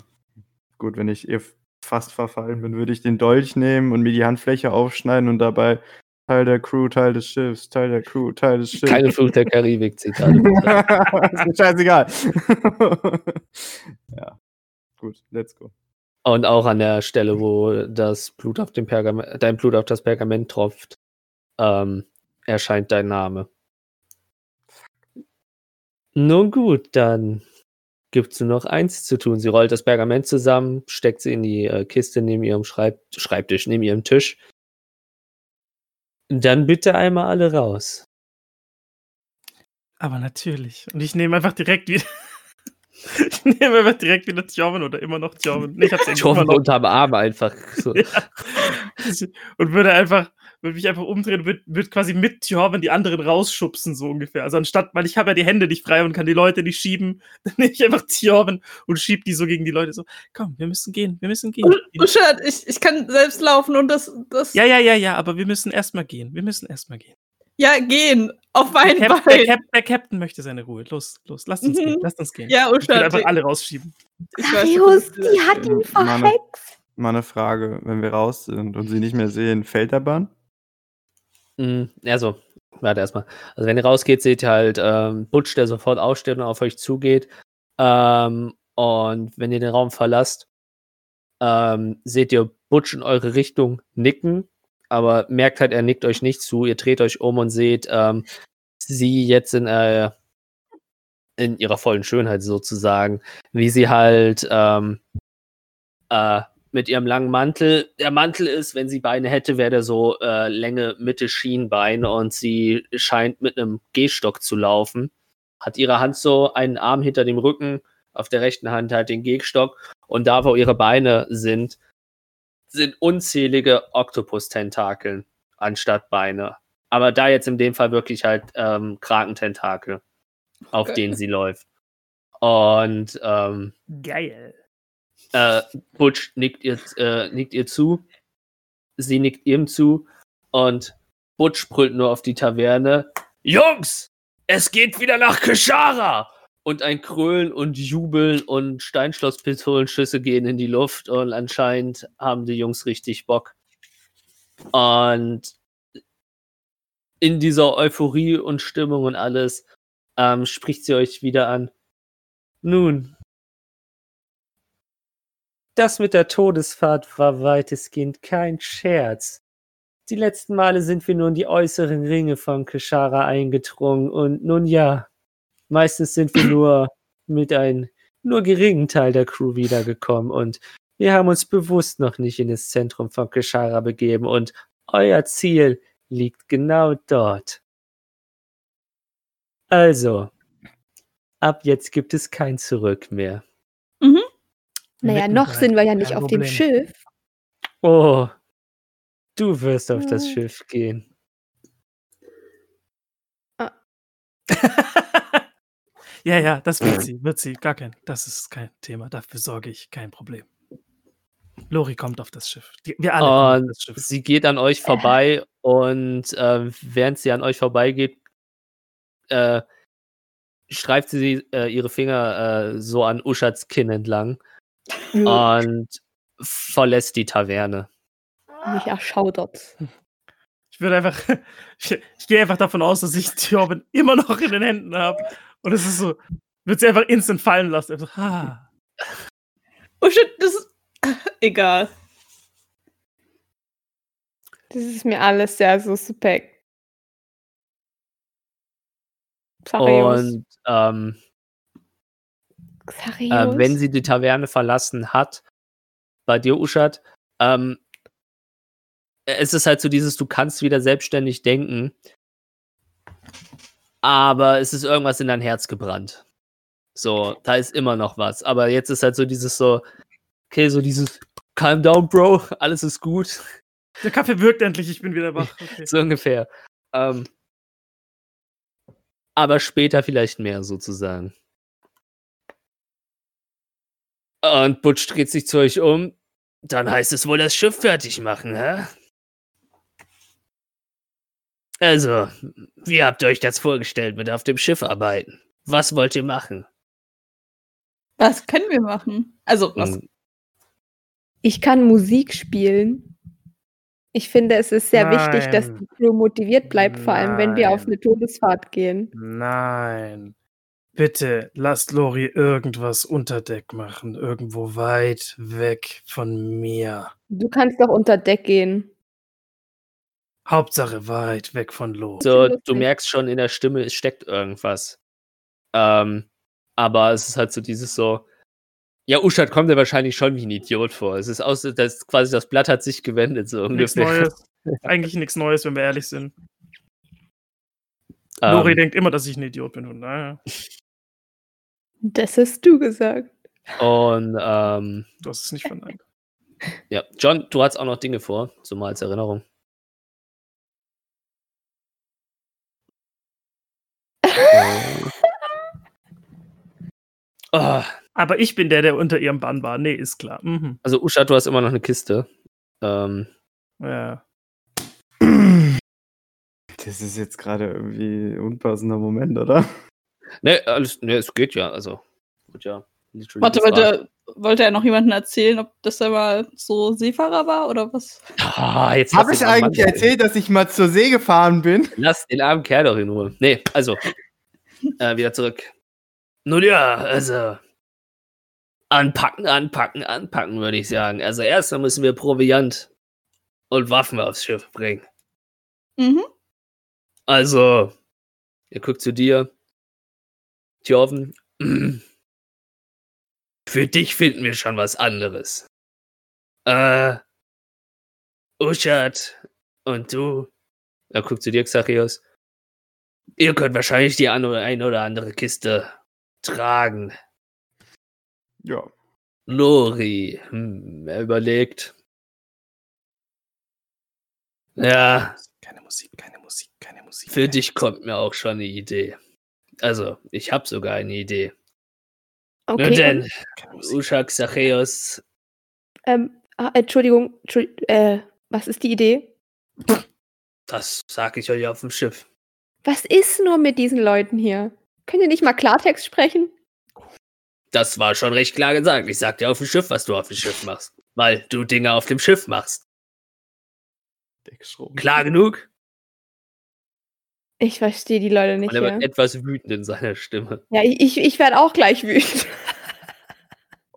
Speaker 4: Gut, wenn ich ihr fast verfallen bin, würde ich den Dolch nehmen und mir die Handfläche aufschneiden und dabei Teil der Crew, Teil des Schiffs, Teil der Crew, Teil des Schiffs.
Speaker 1: Keine Fluch der Karibik, bitte.
Speaker 4: ist mir scheißegal. ja. Gut, let's go.
Speaker 1: Und auch an der Stelle, wo das Blut auf dem Pergament, dein Blut auf das Pergament tropft, ähm, erscheint dein Name. Nun gut, dann gibt's nur noch eins zu tun. Sie rollt das Pergament zusammen, steckt sie in die äh, Kiste neben ihrem Schreib Schreibtisch, neben ihrem Tisch. Dann bitte einmal alle raus.
Speaker 3: Aber natürlich. Und ich nehme einfach direkt wieder. ich nehme einfach direkt wieder Tjorven oder immer noch Tjorven. Ich hab's noch.
Speaker 1: unterm Arm einfach. So.
Speaker 3: Ja. Und würde einfach, würde mich einfach umdrehen, würde würd quasi mit Tjorven die anderen rausschubsen, so ungefähr. Also anstatt, weil ich habe ja die Hände nicht frei und kann die Leute nicht schieben, dann nehme ich einfach Tjorven und schieb die so gegen die Leute so, komm, wir müssen gehen, wir müssen gehen.
Speaker 5: Uschat, ich, ich kann selbst laufen und das, das
Speaker 3: Ja, ja, ja, ja, aber wir müssen erstmal gehen. Wir müssen erstmal gehen.
Speaker 5: ja, gehen. Auf
Speaker 3: Der,
Speaker 5: mein
Speaker 3: der,
Speaker 5: Bein.
Speaker 3: Cap, der Captain möchte seine Ruhe. Los, los, lasst uns
Speaker 5: Mhm.
Speaker 3: gehen, lasst uns gehen.
Speaker 5: Ja,
Speaker 3: Ich will einfach alle rausschieben.
Speaker 2: Darius, die hat ihn
Speaker 4: Meine-
Speaker 2: verhext.
Speaker 4: Mal eine Frage, wenn wir raus sind und sie nicht mehr sehen, fällt der Bann?
Speaker 1: Also, warte erstmal. Also, wenn ihr rausgeht, seht ihr halt ähm, Butch, der sofort aufsteht und auf euch zugeht. Ähm, und wenn ihr den Raum verlasst, ähm, seht ihr Butch in eure Richtung nicken, aber merkt halt, er nickt euch nicht zu. Ihr dreht euch um und seht ähm, sie jetzt in, äh, in ihrer vollen Schönheit sozusagen, wie sie halt ähm, äh, mit ihrem langen Mantel. Der Mantel ist, wenn sie Beine hätte, wäre der so äh, Länge Mitte Schienbein und sie scheint mit einem Gehstock zu laufen. Hat ihre Hand so einen Arm hinter dem Rücken, auf der rechten Hand halt den Gehstock und da, wo ihre Beine sind, sind unzählige Oktopus-Tentakeln anstatt Beine. Aber da jetzt in dem Fall wirklich halt ähm, Krakententakel, auf
Speaker 5: Okay.
Speaker 1: denen sie läuft. Und ähm,
Speaker 3: Geil.
Speaker 1: Äh, Butch nickt ihr, äh, nickt ihr zu. Sie nickt ihm zu. Und Butch brüllt nur auf die Taverne. Jungs, es geht wieder nach Keshara! Und ein Krölen und Jubeln und Steinschlosspistolenschüsse gehen in die Luft und anscheinend haben die Jungs richtig Bock. Und in dieser Euphorie und Stimmung und alles ähm, spricht sie euch wieder an. Nun, das mit der Todesfahrt war weitestgehend kein Scherz. Die letzten Male sind wir nur in die äußeren Ringe von Keshara eingedrungen und nun ja, meistens sind wir nur mit einem nur geringen Teil der Crew wiedergekommen und wir haben uns bewusst noch nicht in das Zentrum von Keshara begeben und euer Ziel liegt genau dort. Also, ab jetzt gibt es kein Zurück mehr.
Speaker 2: Naja, noch sind wir ja nicht auf dem Schiff.
Speaker 1: Oh, du wirst auf das
Speaker 2: Ja.
Speaker 1: Schiff gehen.
Speaker 3: ja, ja, das wird sie, wird sie. Gar kein, das ist kein Thema. Dafür sorge ich, kein Problem. Lori kommt auf das Schiff. Die, wir alle kommen
Speaker 1: Und
Speaker 3: auf das Schiff.
Speaker 1: sie geht an euch vorbei und äh, während sie an euch vorbeigeht, äh, streift sie äh, ihre Finger äh, so an Uschats Kinn entlang und verlässt die Taverne.
Speaker 2: Mich erschaudert.
Speaker 3: Ich würde einfach, ich, ich gehe einfach davon aus, dass ich Thorben immer noch in den Händen habe. Und es ist so, wird sie einfach instant fallen lassen. Einfach, ah.
Speaker 5: Oh shit, das ist. Egal.
Speaker 2: Das ist mir alles sehr suspekt. Xarius.
Speaker 1: Und ähm. Äh, wenn sie die Taverne verlassen hat, bei dir, Uschat, ähm, es ist halt so dieses, du kannst wieder selbstständig denken, aber es ist irgendwas in dein Herz gebrannt. So, da ist immer noch was. Aber jetzt ist halt so dieses so, okay, so dieses Calm down, Bro, alles ist gut.
Speaker 3: Der Kaffee wirkt endlich, ich bin wieder wach. Okay.
Speaker 1: So ungefähr. Ähm, aber später vielleicht mehr sozusagen. Und Butch dreht sich zu euch um. Dann heißt es wohl das Schiff fertig machen, hä? Also, wie habt ihr euch das vorgestellt mit auf dem Schiff arbeiten? Was wollt ihr machen?
Speaker 5: Was können wir machen? Also, was?
Speaker 1: Und
Speaker 2: Ich kann Musik spielen. Ich finde, es ist sehr wichtig, dass
Speaker 3: Nein.
Speaker 2: die Crew motiviert bleibt, vor allem wenn wir auf
Speaker 3: Nein.
Speaker 2: eine Todesfahrt gehen.
Speaker 3: Nein. Bitte lasst Lori irgendwas unter Deck machen. Irgendwo weit weg von mir.
Speaker 2: Du kannst doch unter Deck gehen.
Speaker 3: Hauptsache weit weg von Lori.
Speaker 1: So, du merkst schon in der Stimme, es steckt irgendwas. Ähm, aber es ist halt so dieses so. Ja, Uschat kommt dir wahrscheinlich schon wie ein Idiot vor. Es ist aus, das quasi das Blatt hat sich gewendet, so
Speaker 3: Nichts
Speaker 1: ungefähr.
Speaker 3: Neues. Eigentlich nichts Neues, wenn wir ehrlich sind.
Speaker 1: Ähm,
Speaker 3: Lori denkt immer, dass ich ein Idiot bin. Und naja,
Speaker 2: Das hast du gesagt.
Speaker 1: und ähm,
Speaker 3: du hast es nicht verneint.
Speaker 1: ja, John, du hast auch noch Dinge vor, so mal als Erinnerung. Oh,
Speaker 3: Aber ich bin der, der unter ihrem Bann war. Nee, ist klar. Mhm.
Speaker 1: also Uschat, du hast immer noch eine Kiste. Ähm,
Speaker 3: Ja.
Speaker 4: Das ist jetzt gerade irgendwie ein unpassender Moment, oder?
Speaker 1: Ne, alles, ne, es geht ja, also. Gut, ja.
Speaker 5: Warte, wollte, wollte er noch jemanden erzählen, ob das er mal so Seefahrer war oder was?
Speaker 1: Ah, jetzt
Speaker 6: Habe ich eigentlich
Speaker 1: Mann-
Speaker 6: erzählt, dass ich mal zur See gefahren bin?
Speaker 1: Lass den armen Kerl doch in Ruhe. Nee, also. äh, wieder zurück. Nun ja, also. Anpacken, anpacken, anpacken, würde ich sagen. Also erstmal müssen wir Proviant und Waffen aufs Schiff bringen.
Speaker 5: Mhm.
Speaker 1: Also, er guckt zu dir. Tjoven. Für dich finden wir schon was anderes. Äh, Uschat und du. Er guckt zu dir, Xachios. Ihr könnt wahrscheinlich die an oder ein oder andere Kiste tragen.
Speaker 4: Ja.
Speaker 1: Lori, hm, er überlegt. Ja,
Speaker 3: Keine Musik, keine Musik, keine Musik.
Speaker 1: für dich kommt mir auch schon eine Idee. Also, ich habe sogar eine Idee. Nur
Speaker 2: Okay.
Speaker 1: denn,
Speaker 2: und,
Speaker 1: Ushak Zachäus,
Speaker 2: ähm, ah, Entschuldigung, Entschuldigung äh, was ist die Idee?
Speaker 1: das sag ich euch auf dem Schiff.
Speaker 2: Was ist nur mit diesen Leuten hier? Könnt ihr nicht mal Klartext sprechen?
Speaker 1: Das war schon recht klar gesagt. Ich sag dir auf dem Schiff, was du auf dem Schiff machst. Weil du Dinge auf dem Schiff machst. Klar genug?
Speaker 2: Ich verstehe die Leute nicht
Speaker 1: Und er wird
Speaker 2: hier.
Speaker 1: etwas wütend in seiner Stimme.
Speaker 2: Ja, ich, ich, ich werde auch gleich wütend.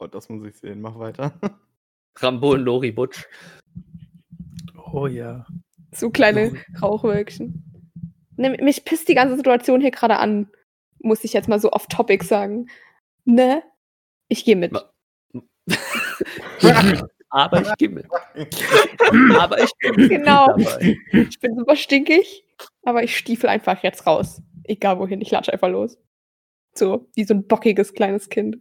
Speaker 4: Oh, das muss ich sehen. Mach weiter.
Speaker 1: Rambo und Lori Butsch.
Speaker 3: Oh ja.
Speaker 2: So kleine Rauchwölkchen. Ne, mich pisst die ganze Situation hier gerade an. Muss ich jetzt mal so off-topic sagen. Ne? Ich gehe mit.
Speaker 1: Aber ich mit. Aber ich bin
Speaker 2: Genau. Ich bin super stinkig, aber ich stiefel einfach jetzt raus. Egal wohin, ich latsche einfach los. So, wie so ein bockiges kleines Kind.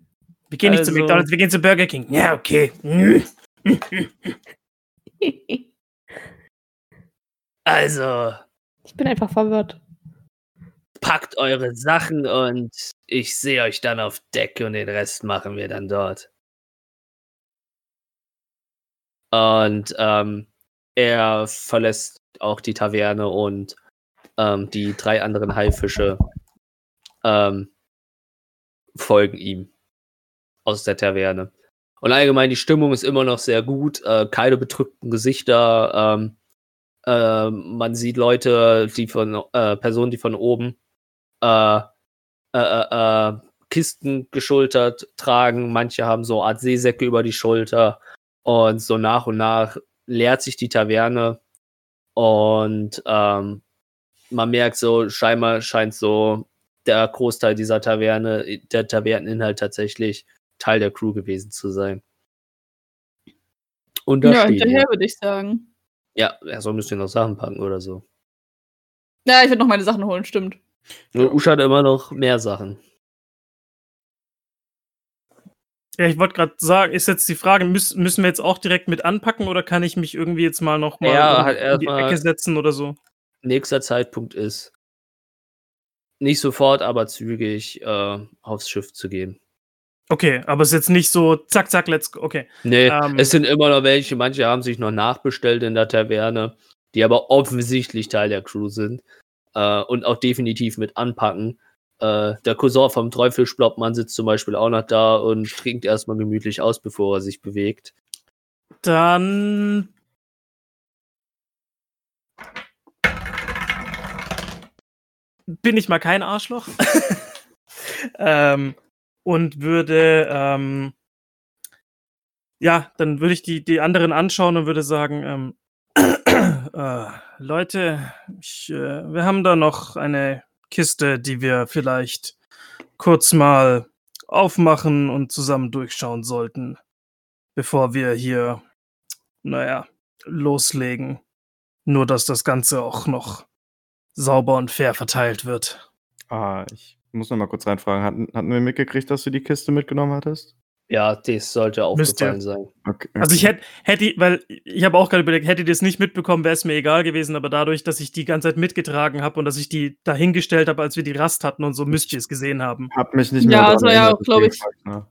Speaker 3: Wir gehen nicht zu
Speaker 1: Also-
Speaker 3: McDonalds, wir gehen zu Burger King. Ja, okay.
Speaker 1: Also,
Speaker 2: Ich bin einfach verwirrt.
Speaker 1: packt eure Sachen und ich sehe euch dann auf Deck und den Rest machen wir dann dort. Und ähm, er verlässt auch die Taverne und ähm, die drei anderen Haifische ähm, folgen ihm aus der Taverne. Und allgemein die Stimmung ist immer noch sehr gut, äh, keine bedrückten Gesichter. Ähm, äh, man sieht Leute, die von äh, Personen, die von oben äh, äh, äh, äh, Kisten geschultert tragen. Manche haben so eine Art Seesäcke über die Schulter. Und so nach und nach leert sich die Taverne. Und ähm, man merkt so, scheinbar scheint so der Großteil dieser Taverne, der Taverneninhalt tatsächlich Teil der Crew gewesen zu sein. Und da
Speaker 5: Ja, hinterher würde ich sagen.
Speaker 1: Ja, er soll müsste noch Sachen packen oder so.
Speaker 5: Ja, ich würde noch meine Sachen holen, stimmt.
Speaker 1: Nur Usha hat immer noch mehr Sachen.
Speaker 3: Ja, ich wollte gerade sagen, ist jetzt die Frage, müß, müssen wir jetzt auch direkt mit anpacken oder kann ich mich irgendwie jetzt mal noch mal
Speaker 1: Ja,
Speaker 3: in-
Speaker 1: halt
Speaker 3: in die Ecke setzen oder so?
Speaker 1: Nächster Zeitpunkt ist, nicht sofort, aber zügig äh, aufs Schiff zu gehen.
Speaker 3: Okay, aber es ist jetzt nicht so, zack, zack, let's go. Okay.
Speaker 1: Nee,
Speaker 3: Ähm.
Speaker 1: es sind immer noch welche, manche haben sich noch nachbestellt in der Taverne, die aber offensichtlich Teil der Crew sind äh, und auch definitiv mit anpacken. Äh, der Cousin vom Teufelsploppmann sitzt zum Beispiel auch noch da und trinkt erstmal gemütlich aus, bevor er sich bewegt.
Speaker 3: Dann. Bin ich mal kein Arschloch. ähm, und würde. Ähm, ja, dann würde ich die, die anderen anschauen und würde sagen: ähm, äh, Leute, ich, äh, wir haben da noch eine Kiste, die wir vielleicht kurz mal aufmachen und zusammen durchschauen sollten, bevor wir hier naja, loslegen. Nur, dass das Ganze auch noch sauber und fair verteilt wird.
Speaker 4: Ah, ich muss noch mal kurz reinfragen. Hatten, hatten wir mitgekriegt, dass du die Kiste mitgenommen hattest?
Speaker 1: Ja, das sollte aufgefallen sein.
Speaker 4: Okay.
Speaker 3: Also ich hätte, hätte, weil ich habe auch gerade überlegt, hätte ich das nicht mitbekommen, wäre es mir egal gewesen, aber dadurch, dass ich die ganze Zeit mitgetragen habe und dass ich die dahingestellt habe, als wir die Rast hatten und so, müsst ihr es gesehen haben.
Speaker 4: Hab mich nicht
Speaker 5: Ja,
Speaker 4: mehr
Speaker 5: das war ja auch, glaub ich-
Speaker 4: deswegen frag ne?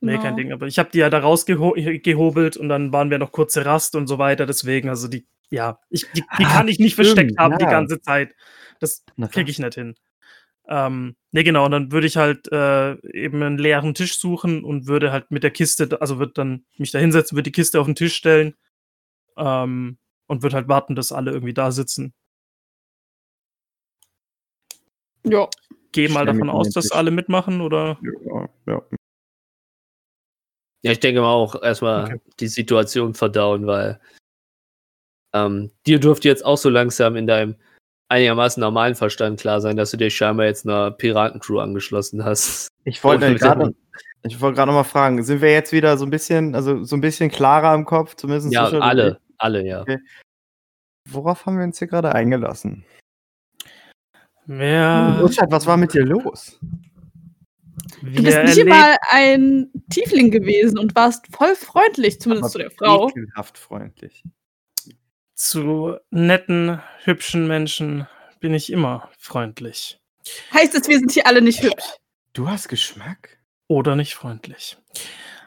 Speaker 3: Nee,
Speaker 5: Genau.
Speaker 3: kein Ding. Aber ich habe die ja da rausgehobelt und dann waren wir noch kurze Rast und so weiter. Deswegen, also die, ja, ich, die, die
Speaker 4: Ah,
Speaker 3: kann ich nicht
Speaker 4: stimmt,
Speaker 3: versteckt haben die
Speaker 4: ja.
Speaker 3: ganze Zeit. Das kriege ich nicht hin. Ähm, nee, genau. Und dann würde ich halt äh, eben einen leeren Tisch suchen und würde halt mit der Kiste, also würde dann mich da hinsetzen, würde die Kiste auf den Tisch stellen ähm, und würde halt warten, dass alle irgendwie da sitzen.
Speaker 5: Ja.
Speaker 3: Gehe mal davon aus, dass
Speaker 4: Tisch.
Speaker 3: alle mitmachen oder.
Speaker 4: Ja, ja.
Speaker 1: Ja, ich denke mal auch erstmal
Speaker 3: Okay.
Speaker 1: die Situation verdauen, weil ähm, dir dürfte jetzt auch so langsam in deinem einigermaßen normalen Verstand klar sein, dass du dir scheinbar jetzt einer Piratencrew angeschlossen hast.
Speaker 4: Ich wollte gerade ich wollte gerade noch mal fragen, sind wir jetzt wieder so ein bisschen, also so ein bisschen klarer im Kopf, zumindest
Speaker 1: Ja, alle,
Speaker 4: ich?
Speaker 1: alle, ja.
Speaker 4: Worauf haben wir uns hier gerade eingelassen?
Speaker 3: Wer,
Speaker 4: Richard, was war mit dir los?
Speaker 5: Du bist nicht mal ein Tiefling gewesen und warst voll freundlich, zumindest zu der Frau.
Speaker 4: Ekelhaft freundlich.
Speaker 3: Zu netten, hübschen Menschen bin ich immer freundlich.
Speaker 5: Heißt es, wir sind hier alle nicht hübsch.
Speaker 4: Du hast Geschmack?
Speaker 3: Oder nicht freundlich.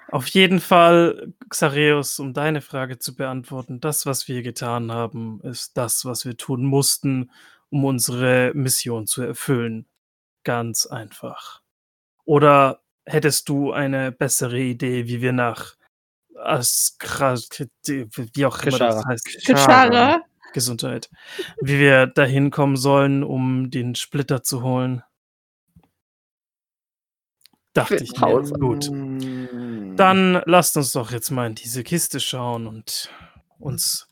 Speaker 3: Auf jeden Fall, Xareus, um deine Frage zu beantworten, das, was wir getan haben, ist das, was wir tun mussten, um unsere Mission zu erfüllen. Ganz einfach. Oder hättest du eine bessere Idee, wie wir nach Askra, wie auch immer das
Speaker 1: Kishara.
Speaker 3: heißt,
Speaker 5: Kishara.
Speaker 3: Gesundheit, wie wir dahin kommen sollen, um den Splitter zu holen? Dachte ich mir. Gut. Dann lasst uns doch jetzt mal in diese Kiste schauen und uns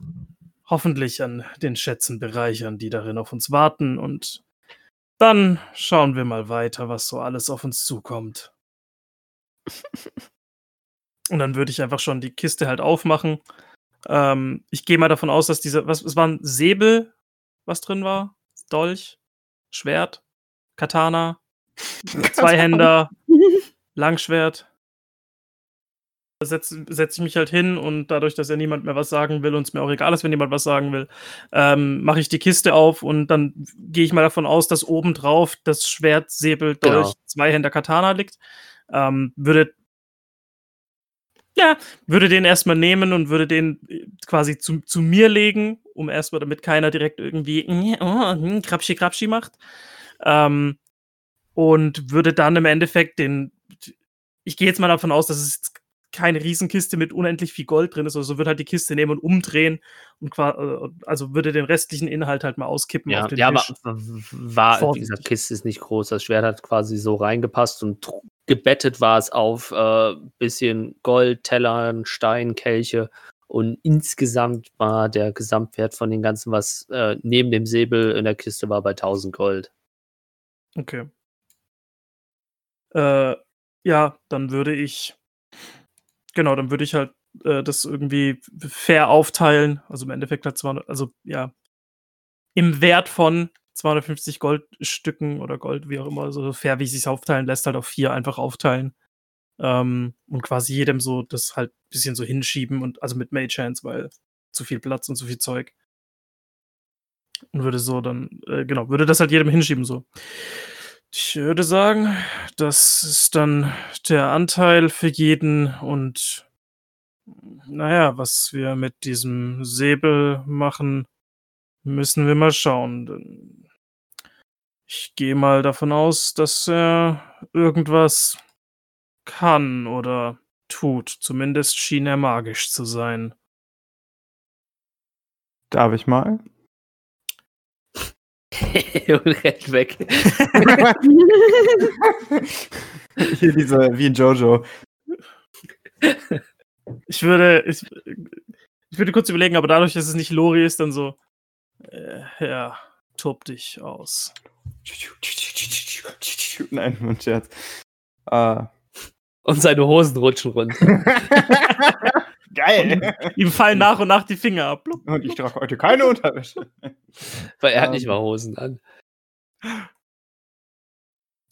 Speaker 3: hoffentlich an den Schätzen bereichern, die darin auf uns warten. Und dann schauen wir mal weiter, was so alles auf uns zukommt. Und dann würde ich einfach schon die Kiste halt aufmachen. Ähm, ich gehe mal davon aus, dass diese, was, es war ein Säbel, was drin war? Dolch, Schwert, Katana, Zweihänder, Langschwert. Da setze setz ich mich halt hin und dadurch, dass ja niemand mehr was sagen will und es mir auch egal ist, wenn jemand was sagen will, ähm, mache ich die Kiste auf und dann gehe ich mal davon aus, dass oben drauf das Schwert, Säbel, Dolch,
Speaker 1: Genau.
Speaker 3: Zweihänder, Katana liegt. Ähm, würde ja, würde den erstmal nehmen und würde den äh, quasi zu, zu mir legen, um erstmal, damit keiner direkt irgendwie oh, hm, krapschi krapschi macht. Ähm, und würde dann im Endeffekt den. Ich gehe jetzt mal davon aus, dass es keine Riesenkiste mit unendlich viel Gold drin ist, also würde halt die Kiste nehmen und umdrehen und äh, also würde den restlichen Inhalt halt mal auskippen
Speaker 1: Ja,
Speaker 3: auf den
Speaker 1: ja aber
Speaker 3: Tisch.
Speaker 1: war, wie
Speaker 3: Vorsichtig.
Speaker 1: gesagt, Kiste ist nicht groß. Das Schwert hat quasi so reingepasst und gebettet war es auf äh, bisschen Gold, Tellern, Stein, Kelche. Und insgesamt war der Gesamtwert von den ganzen, was äh, neben dem Säbel in der Kiste war, bei 1000 Gold.
Speaker 3: Okay. Äh, ja, dann würde ich. Genau, dann würde ich halt äh, das irgendwie fair aufteilen. Also im Endeffekt halt 200, also ja, im Wert von 250 Goldstücken oder Gold, wie auch immer, so fair, wie es sich aufteilen lässt, halt auf vier einfach aufteilen. Ähm, und quasi jedem so das halt ein bisschen so hinschieben und also mit Mage Hands, weil zu viel Platz und zu viel Zeug. Und würde so dann, äh, genau, würde das halt jedem hinschieben so. Ich würde sagen, das ist dann der Anteil für jeden und naja, was wir mit diesem Säbel machen, müssen wir mal schauen. Ich gehe mal davon aus, dass er irgendwas kann oder tut. Zumindest schien er magisch zu sein.
Speaker 4: Darf ich mal?
Speaker 1: und rennt weg.
Speaker 4: Hier diese, wie in Jojo.
Speaker 3: Ich würde, ich, ich würde kurz überlegen, aber dadurch, dass es nicht Lori ist, dann so, äh, ja, tob dich aus.
Speaker 4: Nein, mein Scherz. Äh,
Speaker 1: Und seine Hosen rutschen runter.
Speaker 4: Geil.
Speaker 3: Ihm fallen nach und nach die Finger ab. Blub.
Speaker 4: Und ich trage heute keine Unterwäsche.
Speaker 1: Weil er hat
Speaker 4: Ähm.
Speaker 1: nicht mal Hosen an.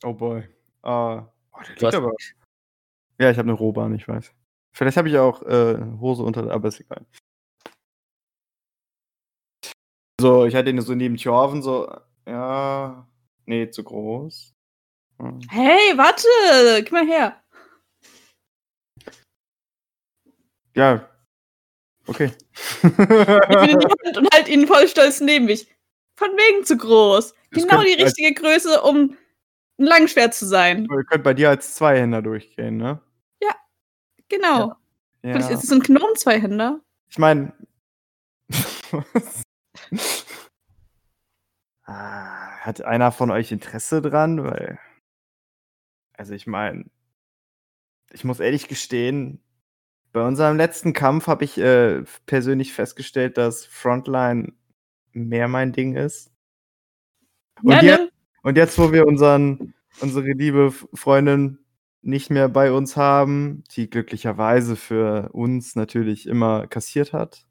Speaker 4: Oh boy. Äh, oh, der liegt aber. Ja, ich habe eine Rohbahn, ich weiß. Vielleicht habe ich auch äh, Hose unter, aber ist egal. So, ich hatte ihn so neben Thorven, so, ja, nee, zu groß. Hm.
Speaker 5: Hey, warte! Gib mal her.
Speaker 4: Ja, okay.
Speaker 5: Gib ihn in die Hand und halt ihn voll stolz neben mich. Von wegen zu groß.
Speaker 4: Das
Speaker 5: Genau die richtige Größe, um ein Langschwert zu sein.
Speaker 4: Ihr könnt bei dir als Zweihänder durchgehen, ne?
Speaker 5: Genau. Vielleicht
Speaker 4: Ja.
Speaker 5: ist es ein Gnom-Zweihänder.
Speaker 4: Ich meine. ah, hat einer von euch Interesse dran? Weil. Also, ich meine. Ich muss ehrlich gestehen, bei unserem letzten Kampf habe ich äh, persönlich festgestellt, dass Frontline mehr mein Ding ist. Und,
Speaker 5: Ja,
Speaker 4: jetzt,
Speaker 5: ne?
Speaker 4: und jetzt, wo wir unseren, unsere liebe Freundin nicht mehr bei uns haben, die glücklicherweise für uns natürlich immer kassiert hat,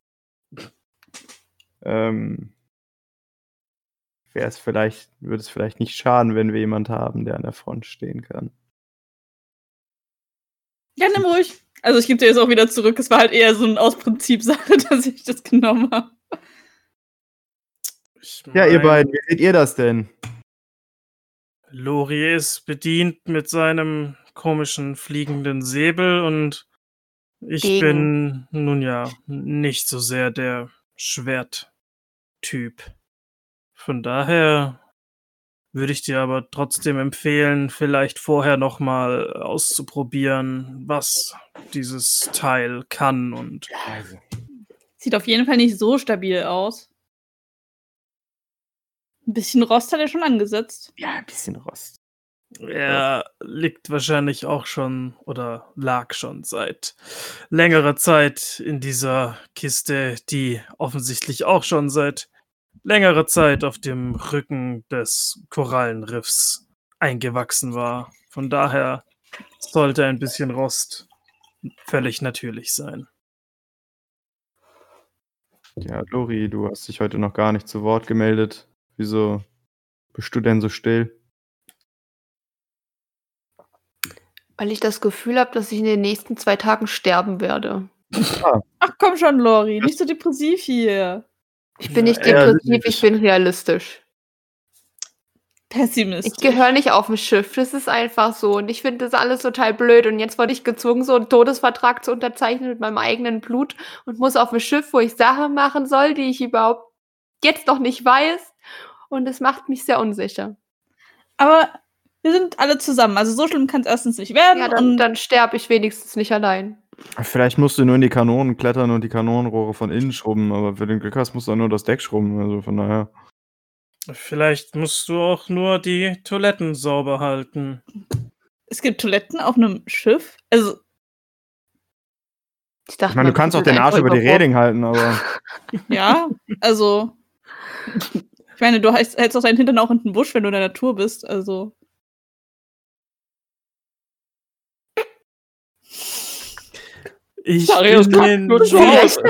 Speaker 4: ähm, wäre es vielleicht, würde es vielleicht nicht schaden, wenn wir jemand haben, der an der Front stehen kann.
Speaker 5: Ja, nimm ruhig. Also ich gebe dir jetzt auch wieder zurück. Es war halt eher so ein aus Prinzip Sache, dass ich das genommen habe.
Speaker 3: Ich
Speaker 4: Ja, ihr
Speaker 3: mein,
Speaker 4: beiden, wie seht ihr das denn?
Speaker 3: Lori ist bedient mit seinem komischen fliegenden Säbel und ich
Speaker 2: Degen.
Speaker 3: bin nun ja nicht so sehr der Schwerttyp. Von daher würde ich dir aber trotzdem empfehlen, vielleicht vorher noch mal auszuprobieren, was dieses Teil kann und
Speaker 6: Also,
Speaker 5: Sieht auf jeden Fall nicht so stabil aus. Ein bisschen Rost hat er schon angesetzt.
Speaker 6: ja, ein bisschen Rost.
Speaker 3: Er liegt wahrscheinlich auch schon oder lag schon seit längerer Zeit in dieser Kiste, die offensichtlich auch schon seit längerer Zeit auf dem Rücken des Korallenriffs eingewachsen war. Von daher sollte ein bisschen Rost völlig natürlich sein.
Speaker 4: Ja, Lori, du hast dich heute noch gar nicht zu Wort gemeldet. Wieso bist du denn so still?
Speaker 2: Weil ich das Gefühl habe, dass ich in den nächsten zwei Tagen sterben werde.
Speaker 5: Ach komm schon, Lori, nicht so depressiv hier.
Speaker 2: Ich bin
Speaker 3: Ja,
Speaker 2: nicht depressiv, ich bin realistisch.
Speaker 5: Pessimistisch.
Speaker 2: Ich gehöre nicht auf ein Schiff, das ist einfach so. Und ich finde das alles total blöd. Und jetzt wurde ich gezwungen, so einen Todesvertrag zu unterzeichnen mit meinem eigenen Blut und muss auf ein Schiff, wo ich Sachen machen soll, die ich überhaupt jetzt noch nicht weiß. Und es macht mich sehr unsicher.
Speaker 5: Aber wir sind alle zusammen. Also so schlimm kann es erstens nicht werden.
Speaker 2: Ja, dann,
Speaker 5: und
Speaker 2: dann sterbe ich wenigstens nicht allein.
Speaker 4: Vielleicht musst du nur in die Kanonen klettern und die Kanonenrohre von innen schrubben, aber wenn du Glück hast, musst du auch nur das Deck schrubben. Also von daher.
Speaker 3: Vielleicht musst du auch nur die Toiletten sauber halten.
Speaker 5: es gibt Toiletten auf einem Schiff. Also,
Speaker 2: Ich, dachte,
Speaker 4: Ich meine, du kannst auch den Arsch über die
Speaker 2: Bord.
Speaker 4: Reling halten, aber.
Speaker 5: ja, also. Ich meine, du hältst hältst auch deinen Hintern auch in den Busch, wenn du in der Natur bist. Also.
Speaker 3: Ich
Speaker 1: Darius
Speaker 3: bin mir, nicht,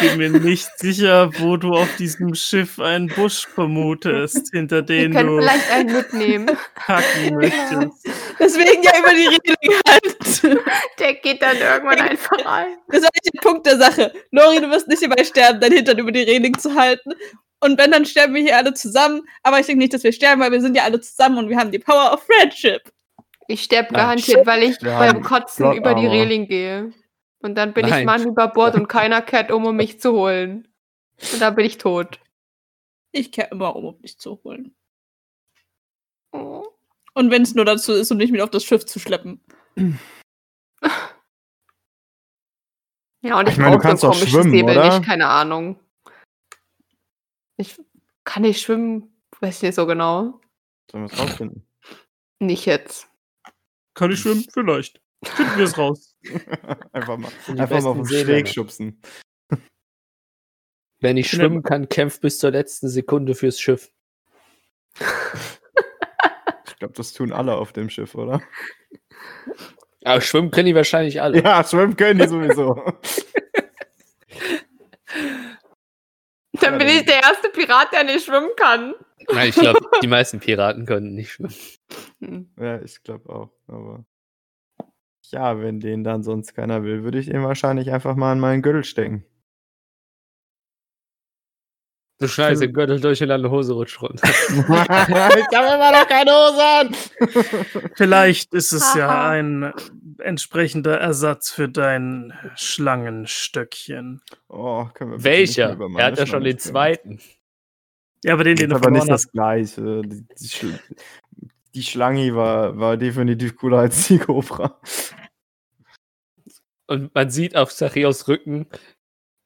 Speaker 3: bin mir nicht sicher, wo du auf diesem Schiff einen Busch vermutest, hinter
Speaker 2: können
Speaker 3: du
Speaker 2: vielleicht einen mitnehmen.
Speaker 3: hacken möchtest.
Speaker 5: Deswegen ja über die Reling halt.
Speaker 2: Der geht dann irgendwann einfach ein.
Speaker 5: Das ist eigentlich der Punkt der Sache. Lori, du wirst nicht dabei sterben, dein Hintern über die Reling zu halten. Und wenn, dann sterben wir hier alle zusammen. Aber ich denke nicht, dass wir sterben, weil wir sind ja alle zusammen und wir haben die Power of Friendship.
Speaker 2: Ich sterbe garantiert, weil ich
Speaker 4: Wir
Speaker 2: beim Kotzen
Speaker 4: Plot
Speaker 2: über die
Speaker 4: Armor.
Speaker 2: Reling gehe. Und dann bin ich
Speaker 1: Nein.
Speaker 2: Mann über Bord und keiner kehrt um, um mich zu holen. Und dann bin ich tot.
Speaker 5: Ich kehre immer um, um dich zu holen.
Speaker 2: Oh.
Speaker 5: Und wenn es nur dazu ist, um dich mit auf das Schiff zu schleppen.
Speaker 2: Ja, und ich,
Speaker 4: Ich meine, du
Speaker 2: brauche
Speaker 4: kannst
Speaker 2: so ein
Speaker 4: doch
Speaker 2: komisches
Speaker 4: schwimmen,
Speaker 2: Säbel
Speaker 4: oder?
Speaker 2: nicht, keine Ahnung. Ich kann nicht schwimmen, weiß nicht so genau.
Speaker 4: Sollen wir es rausfinden?
Speaker 2: Nicht jetzt.
Speaker 3: Kann ich schwimmen? Vielleicht. Finden wir es raus.
Speaker 4: einfach mal, einfach mal
Speaker 1: besten
Speaker 4: vom
Speaker 1: Seemänner.
Speaker 4: Steg schubsen.
Speaker 1: Wenn ich schwimmen kann, kämpft bis zur letzten Sekunde fürs Schiff.
Speaker 4: Ich glaube, das tun alle auf dem Schiff, oder?
Speaker 1: Aber schwimmen können die wahrscheinlich alle.
Speaker 4: Ja, schwimmen können die sowieso.
Speaker 2: Dann bin ich der erste Pirat, der nicht schwimmen kann.
Speaker 1: Ich glaube, die meisten Piraten können nicht schwimmen.
Speaker 2: Hm.
Speaker 4: ja, ich glaube auch. Aber ja, wenn den dann sonst keiner will, würde ich ihn wahrscheinlich einfach mal in meinen Gürtel stecken.
Speaker 1: Du Scheiße, Gürtel durch und deine Hose rutscht runter.
Speaker 4: ich habe immer noch keine Hose an.
Speaker 3: Vielleicht ist es ja ein entsprechender Ersatz für dein Schlangenstöckchen.
Speaker 4: Oh, können wir
Speaker 1: Welcher? Er hat ja schon den zweiten.
Speaker 3: Ja, aber den, den
Speaker 4: Ist
Speaker 3: du
Speaker 4: aber nicht
Speaker 3: hast.
Speaker 4: das gleiche. Die, die, Schl die Schlange war, war definitiv cooler als die Cobra.
Speaker 1: Und man sieht auf Zachios Rücken,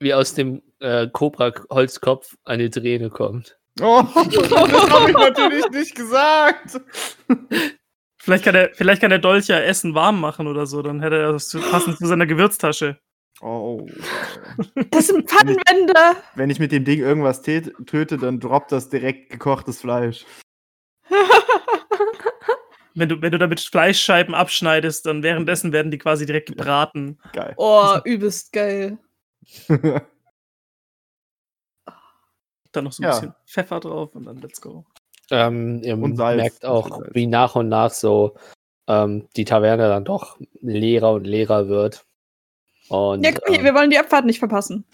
Speaker 1: wie aus dem äh, Cobra-Holzkopf eine Träne kommt.
Speaker 4: Oh, das habe ich natürlich nicht gesagt.
Speaker 3: Vielleicht kann, der, vielleicht kann der Dolch ja Essen warm machen oder so, dann hätte er das zu- passend zu seiner Gewürztasche.
Speaker 4: Oh.
Speaker 5: Das sind Pfannenwände.
Speaker 4: Wenn ich mit dem Ding irgendwas tät- töte, dann droppt das direkt gekochtes Fleisch.
Speaker 3: Wenn du, wenn du damit Fleischscheiben abschneidest, dann währenddessen werden die quasi direkt gebraten.
Speaker 4: Geil.
Speaker 5: Oh, übelst geil.
Speaker 3: Dann noch so ein
Speaker 4: Ja.
Speaker 3: bisschen Pfeffer drauf und dann let's go.
Speaker 1: Ähm, ihr
Speaker 4: Und Salz.
Speaker 1: merkt auch, wie nach und nach so ähm, die Taverne dann doch leerer und leerer wird. Und
Speaker 5: Ja, komm hier,
Speaker 1: ähm,
Speaker 5: wir wollen die Abfahrt nicht verpassen.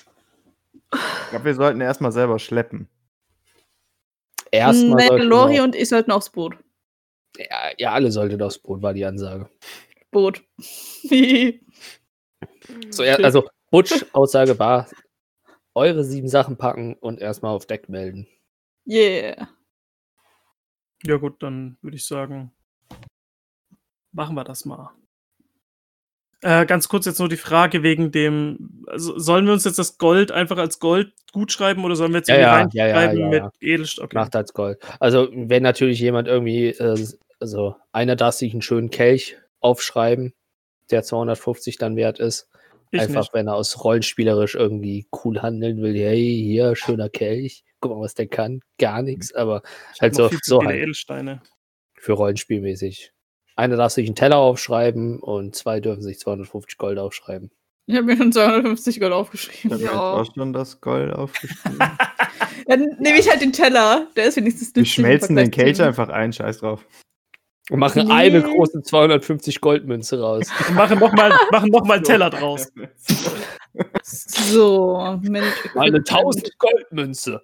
Speaker 4: ich glaube, wir sollten erstmal selber schleppen.
Speaker 1: erstmal
Speaker 5: Nee,
Speaker 1: sollten
Speaker 5: Lori und ich sollten aufs Boot.
Speaker 1: Ja, ihr alle solltet aufs Boot, war die Ansage.
Speaker 5: Boot.
Speaker 1: So, er, also, Butch Aussage war, eure sieben Sachen packen und erstmal auf Deck melden.
Speaker 5: yeah.
Speaker 3: Ja, gut, dann würde ich sagen, machen wir das mal. Äh, ganz kurz jetzt nur die Frage wegen dem, also sollen wir uns jetzt das Gold einfach als Gold gut schreiben oder sollen wir jetzt
Speaker 1: Ja,
Speaker 3: irgendwie
Speaker 1: ja, ja, ja,
Speaker 3: reinschreiben
Speaker 1: ja,
Speaker 3: mit
Speaker 1: ja.
Speaker 3: Edelstahl? Okay.
Speaker 1: Macht als Gold. Also, wenn natürlich jemand irgendwie, äh, also einer darf sich einen schönen Kelch aufschreiben, der 250 dann wert ist.
Speaker 3: Ich
Speaker 1: Einfach,
Speaker 3: nicht.
Speaker 1: wenn er aus rollenspielerisch irgendwie cool handeln will. Hey, hier, schöner Kelch. Guck mal, was der kann. Gar nichts, aber
Speaker 3: Ich
Speaker 1: halt so, so halt
Speaker 3: Edelsteine.
Speaker 1: für Rollenspielmäßig. Einer darf sich einen Teller aufschreiben und zwei dürfen sich 250 Gold aufschreiben.
Speaker 5: Ich habe mir schon 250 Gold
Speaker 6: Ich
Speaker 5: aufgeschrieben.
Speaker 6: habe jetzt
Speaker 5: Ja.
Speaker 6: auch schon das Gold aufgeschrieben.
Speaker 5: Dann nehme ich halt den Teller. Der ist wenigstens
Speaker 6: Wir schmelzen den Kelch einfach ein, scheiß drauf.
Speaker 1: Und machen
Speaker 5: Nee.
Speaker 1: eine große 250 Goldmünze raus.
Speaker 3: Und machen nochmal machen noch mal einen Teller draus.
Speaker 5: So, Mensch.
Speaker 1: Eine 1000 Goldmünze.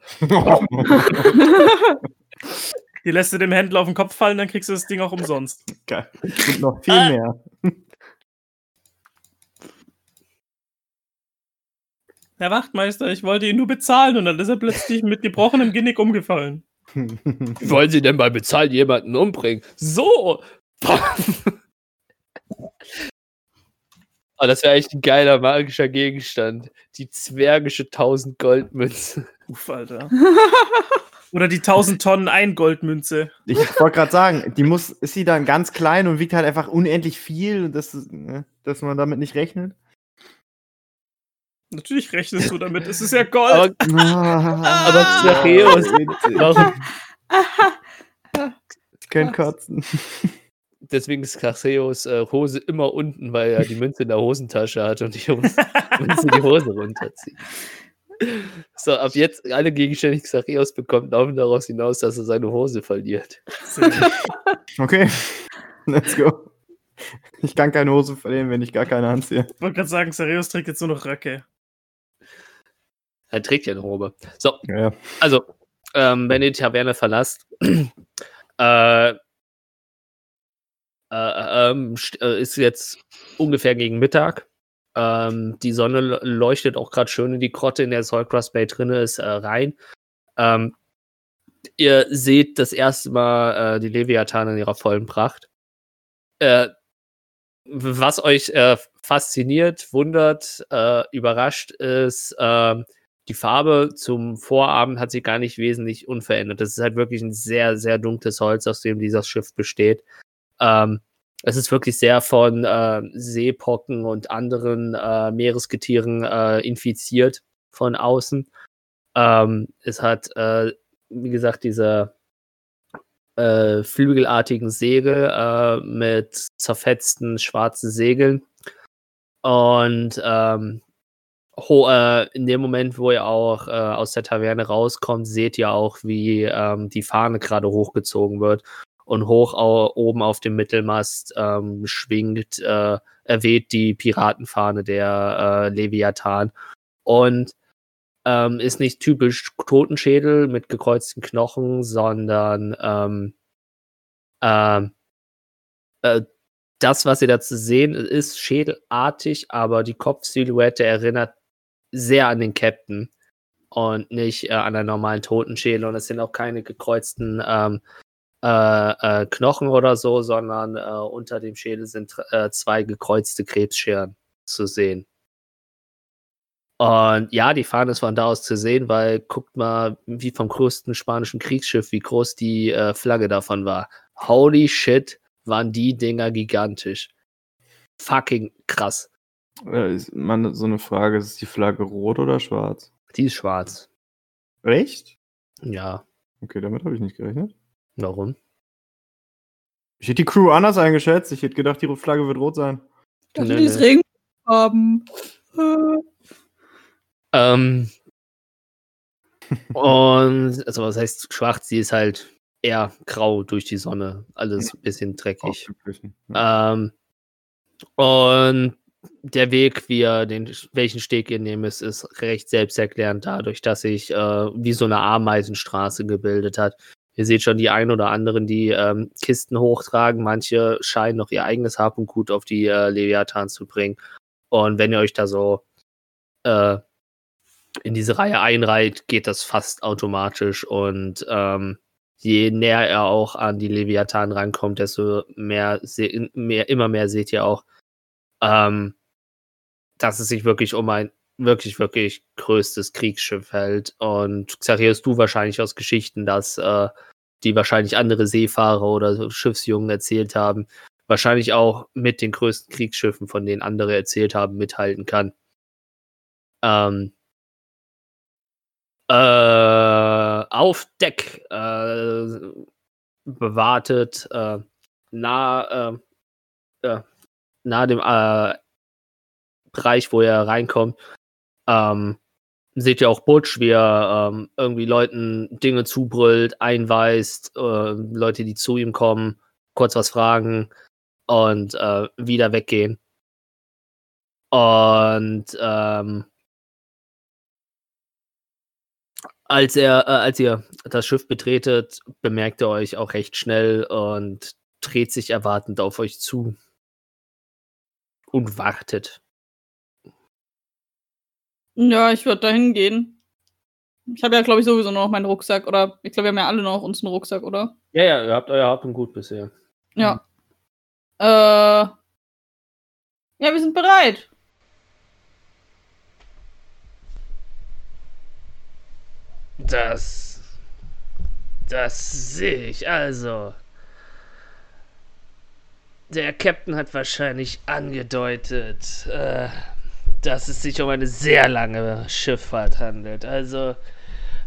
Speaker 3: Die lässt du dem Händler auf den Kopf fallen, dann kriegst du das Ding auch umsonst.
Speaker 6: Geil. Und noch viel
Speaker 1: Ah.
Speaker 6: mehr.
Speaker 3: Herr Wachtmeister, ich wollte ihn nur bezahlen und dann ist er plötzlich mit gebrochenem Genick umgefallen.
Speaker 1: Wie wollen Sie denn bei Bezahlen jemanden umbringen? So! Oh, das wäre echt ein geiler magischer Gegenstand. Die zwergische 1000 Goldmünze.
Speaker 3: Uff, Alter. Oder die 1000 Tonnen Ein-Goldmünze.
Speaker 6: Ich wollte gerade sagen, die muss, ist sie dann ganz klein und wiegt halt einfach unendlich viel, und das, ist, ne, dass man damit nicht rechnet.
Speaker 3: Natürlich rechnest du damit, es ist ja Gold.
Speaker 1: Aber, aber Xereus, warum?
Speaker 6: Ich könnte kotzen.
Speaker 1: Deswegen ist Xereus äh, Hose immer unten, weil er die Münze in der Hosentasche hat und die Hose, Münze die Hose runterzieht. So, ab jetzt alle Gegenstände, die Xereus bekommt, laufen daraus hinaus, dass er seine Hose verliert.
Speaker 6: Okay, let's go. Ich kann keine Hose verlieren, wenn ich gar keine anziehe.
Speaker 3: Ich wollte gerade sagen, Serios trägt jetzt nur noch Röcke.
Speaker 1: Er trägt ja eine Robe. So,
Speaker 6: Ja, ja.
Speaker 1: Also, ähm, wenn ihr die Taverne verlasst, äh, äh, ähm, st- äh, ist jetzt ungefähr gegen Mittag. Ähm, die Sonne leuchtet auch gerade schön in die Grotte, in der Soulcross Bay drin ist, äh, rein. Ähm, ihr seht das erste Mal äh, die Leviathan in ihrer vollen Pracht. Äh, was euch äh, fasziniert, wundert, äh, überrascht, ist, ähm, die Farbe zum Vorabend hat sich gar nicht wesentlich unverändert. Das ist halt wirklich ein sehr, sehr dunkles Holz, aus dem dieses Schiff besteht. Ähm, es ist wirklich sehr von äh, Seepocken und anderen äh, Meeresgetieren äh, infiziert von außen. Ähm, es hat, äh, wie gesagt, diese äh, flügelartigen Segel äh, mit zerfetzten schwarzen Segeln. Und ähm, äh, in dem Moment, wo ihr auch aus der Taverne rauskommt, seht ihr auch, wie ähm, die Fahne gerade hochgezogen wird und hoch oben auf dem Mittelmast ähm, schwingt, äh, erweht die Piratenfahne der äh, Leviathan und ähm, ist nicht typisch Totenschädel mit gekreuzten Knochen, sondern ähm, ähm, äh, das, was ihr da zu sehen ist, schädelartig, aber die Kopfsilhouette erinnert sehr an den Captain und nicht äh, an einen normalen Totenschädel. Und es sind auch keine gekreuzten ähm, äh, äh, Knochen oder so, sondern äh, unter dem Schädel sind äh, zwei gekreuzte Krebsscheren zu sehen. Und ja, die Fahne ist von da aus zu sehen, weil guckt mal, wie vom größten spanischen Kriegsschiff, wie groß die äh, Flagge davon war. Holy shit, waren die Dinger gigantisch. Fucking krass.
Speaker 6: Äh, ist man so eine Frage, ist die Flagge rot oder schwarz?
Speaker 1: Die ist schwarz.
Speaker 6: Echt?
Speaker 1: Ja,
Speaker 6: Okay, damit habe ich nicht gerechnet.
Speaker 1: Warum?
Speaker 6: Ich hätte die Crew anders eingeschätzt. Ich hätte gedacht, die Flagge wird rot sein.
Speaker 5: Das
Speaker 1: Nö,
Speaker 5: ist. Regenfarben. Äh,
Speaker 1: Ähm, und, also was heißt schwarz? Sie ist halt eher grau durch die Sonne. Alles ein bisschen dreckig. Ähm, und der Weg, wie er den, welchen Steg ihr nehmt, ist, ist recht selbsterklärend dadurch, dass sich äh, wie so eine Ameisenstraße gebildet hat. Ihr seht schon die ein oder anderen, die ähm, Kisten hochtragen. Manche scheinen noch ihr eigenes Hab und Gut auf die äh, Leviathan zu bringen. Und wenn ihr euch da so äh, in diese Reihe einreiht, geht das fast automatisch. Und ähm, je näher er auch an die Leviathan rankommt, desto mehr, mehr immer mehr seht ihr auch, ähm, dass es sich wirklich um ein wirklich, wirklich größtes Kriegsschiff hält. Und Xarius, du wahrscheinlich aus Geschichten, dass äh, die wahrscheinlich andere Seefahrer oder Schiffsjungen erzählt haben, wahrscheinlich auch mit den größten Kriegsschiffen, von denen andere erzählt haben, mithalten kann. Ähm, äh, auf Deck äh, bewartet, äh, nah, äh, äh, nahe dem äh, Bereich, wo er reinkommt, ähm, seht ihr auch Butch, wie er ähm, irgendwie Leuten Dinge zubrüllt, einweist, äh, Leute, die zu ihm kommen, kurz was fragen und äh, wieder weggehen. Und ähm, als er, äh, als ihr das Schiff betretet, bemerkt er euch auch recht schnell und dreht sich erwartend auf euch zu und wartet.
Speaker 5: Ja, ich würde dahin gehen. Ich habe ja, glaube ich, sowieso noch meinen Rucksack. Oder ich glaube, wir haben ja alle noch unseren Rucksack, oder?
Speaker 1: Ja, ja, ihr habt euer Hab und Gut bisher.
Speaker 5: Ja. Äh. Ja, wir sind bereit.
Speaker 1: Das. Das sehe ich also. Der Captain hat wahrscheinlich angedeutet, äh, dass es sich um eine sehr lange Schifffahrt handelt. Also,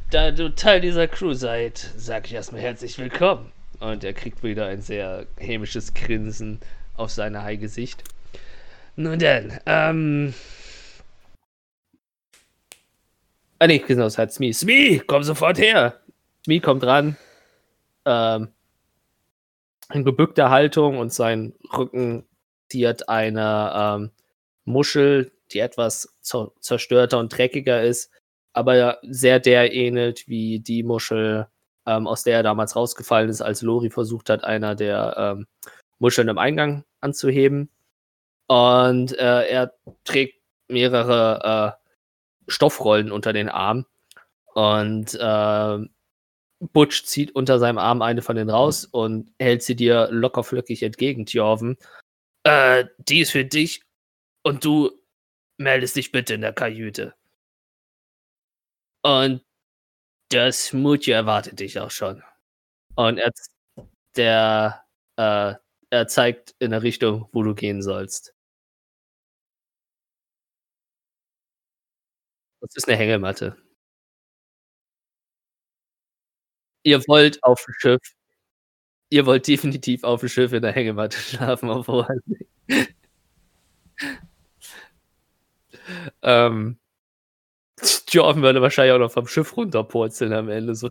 Speaker 1: da du Teil dieser Crew seid, sag ich erstmal herzlich willkommen. Und er kriegt wieder ein sehr hämisches Grinsen auf sein Haigesicht. Nun denn, ähm. Ah, nee, genau, es hat Smee. Smee, komm sofort her! Smee kommt ran. Ähm, in gebückter Haltung und sein Rücken ziert eine ähm, Muschel, die etwas zer zerstörter und dreckiger ist, aber sehr der ähnelt wie die Muschel, ähm, aus der er damals rausgefallen ist, als Lori versucht hat, einer der ähm, Muscheln im Eingang anzuheben. Und äh, er trägt mehrere äh, Stoffrollen unter den Arm. Und äh, Butch zieht unter seinem Arm eine von denen raus und hält sie dir lockerflöckig entgegen, Tjorven. Äh, die ist für dich und du meldest dich bitte in der Kajüte. Und das Mutje erwartet dich auch schon. Und er, der, äh, er zeigt in der Richtung, wo du gehen sollst. Das ist eine Hängematte. Ihr wollt auf dem Schiff. Ihr wollt definitiv auf dem Schiff in der Hängematte schlafen, obwohl. ähm, Jordan würde wahrscheinlich auch noch vom Schiff runterpurzeln am Ende. So.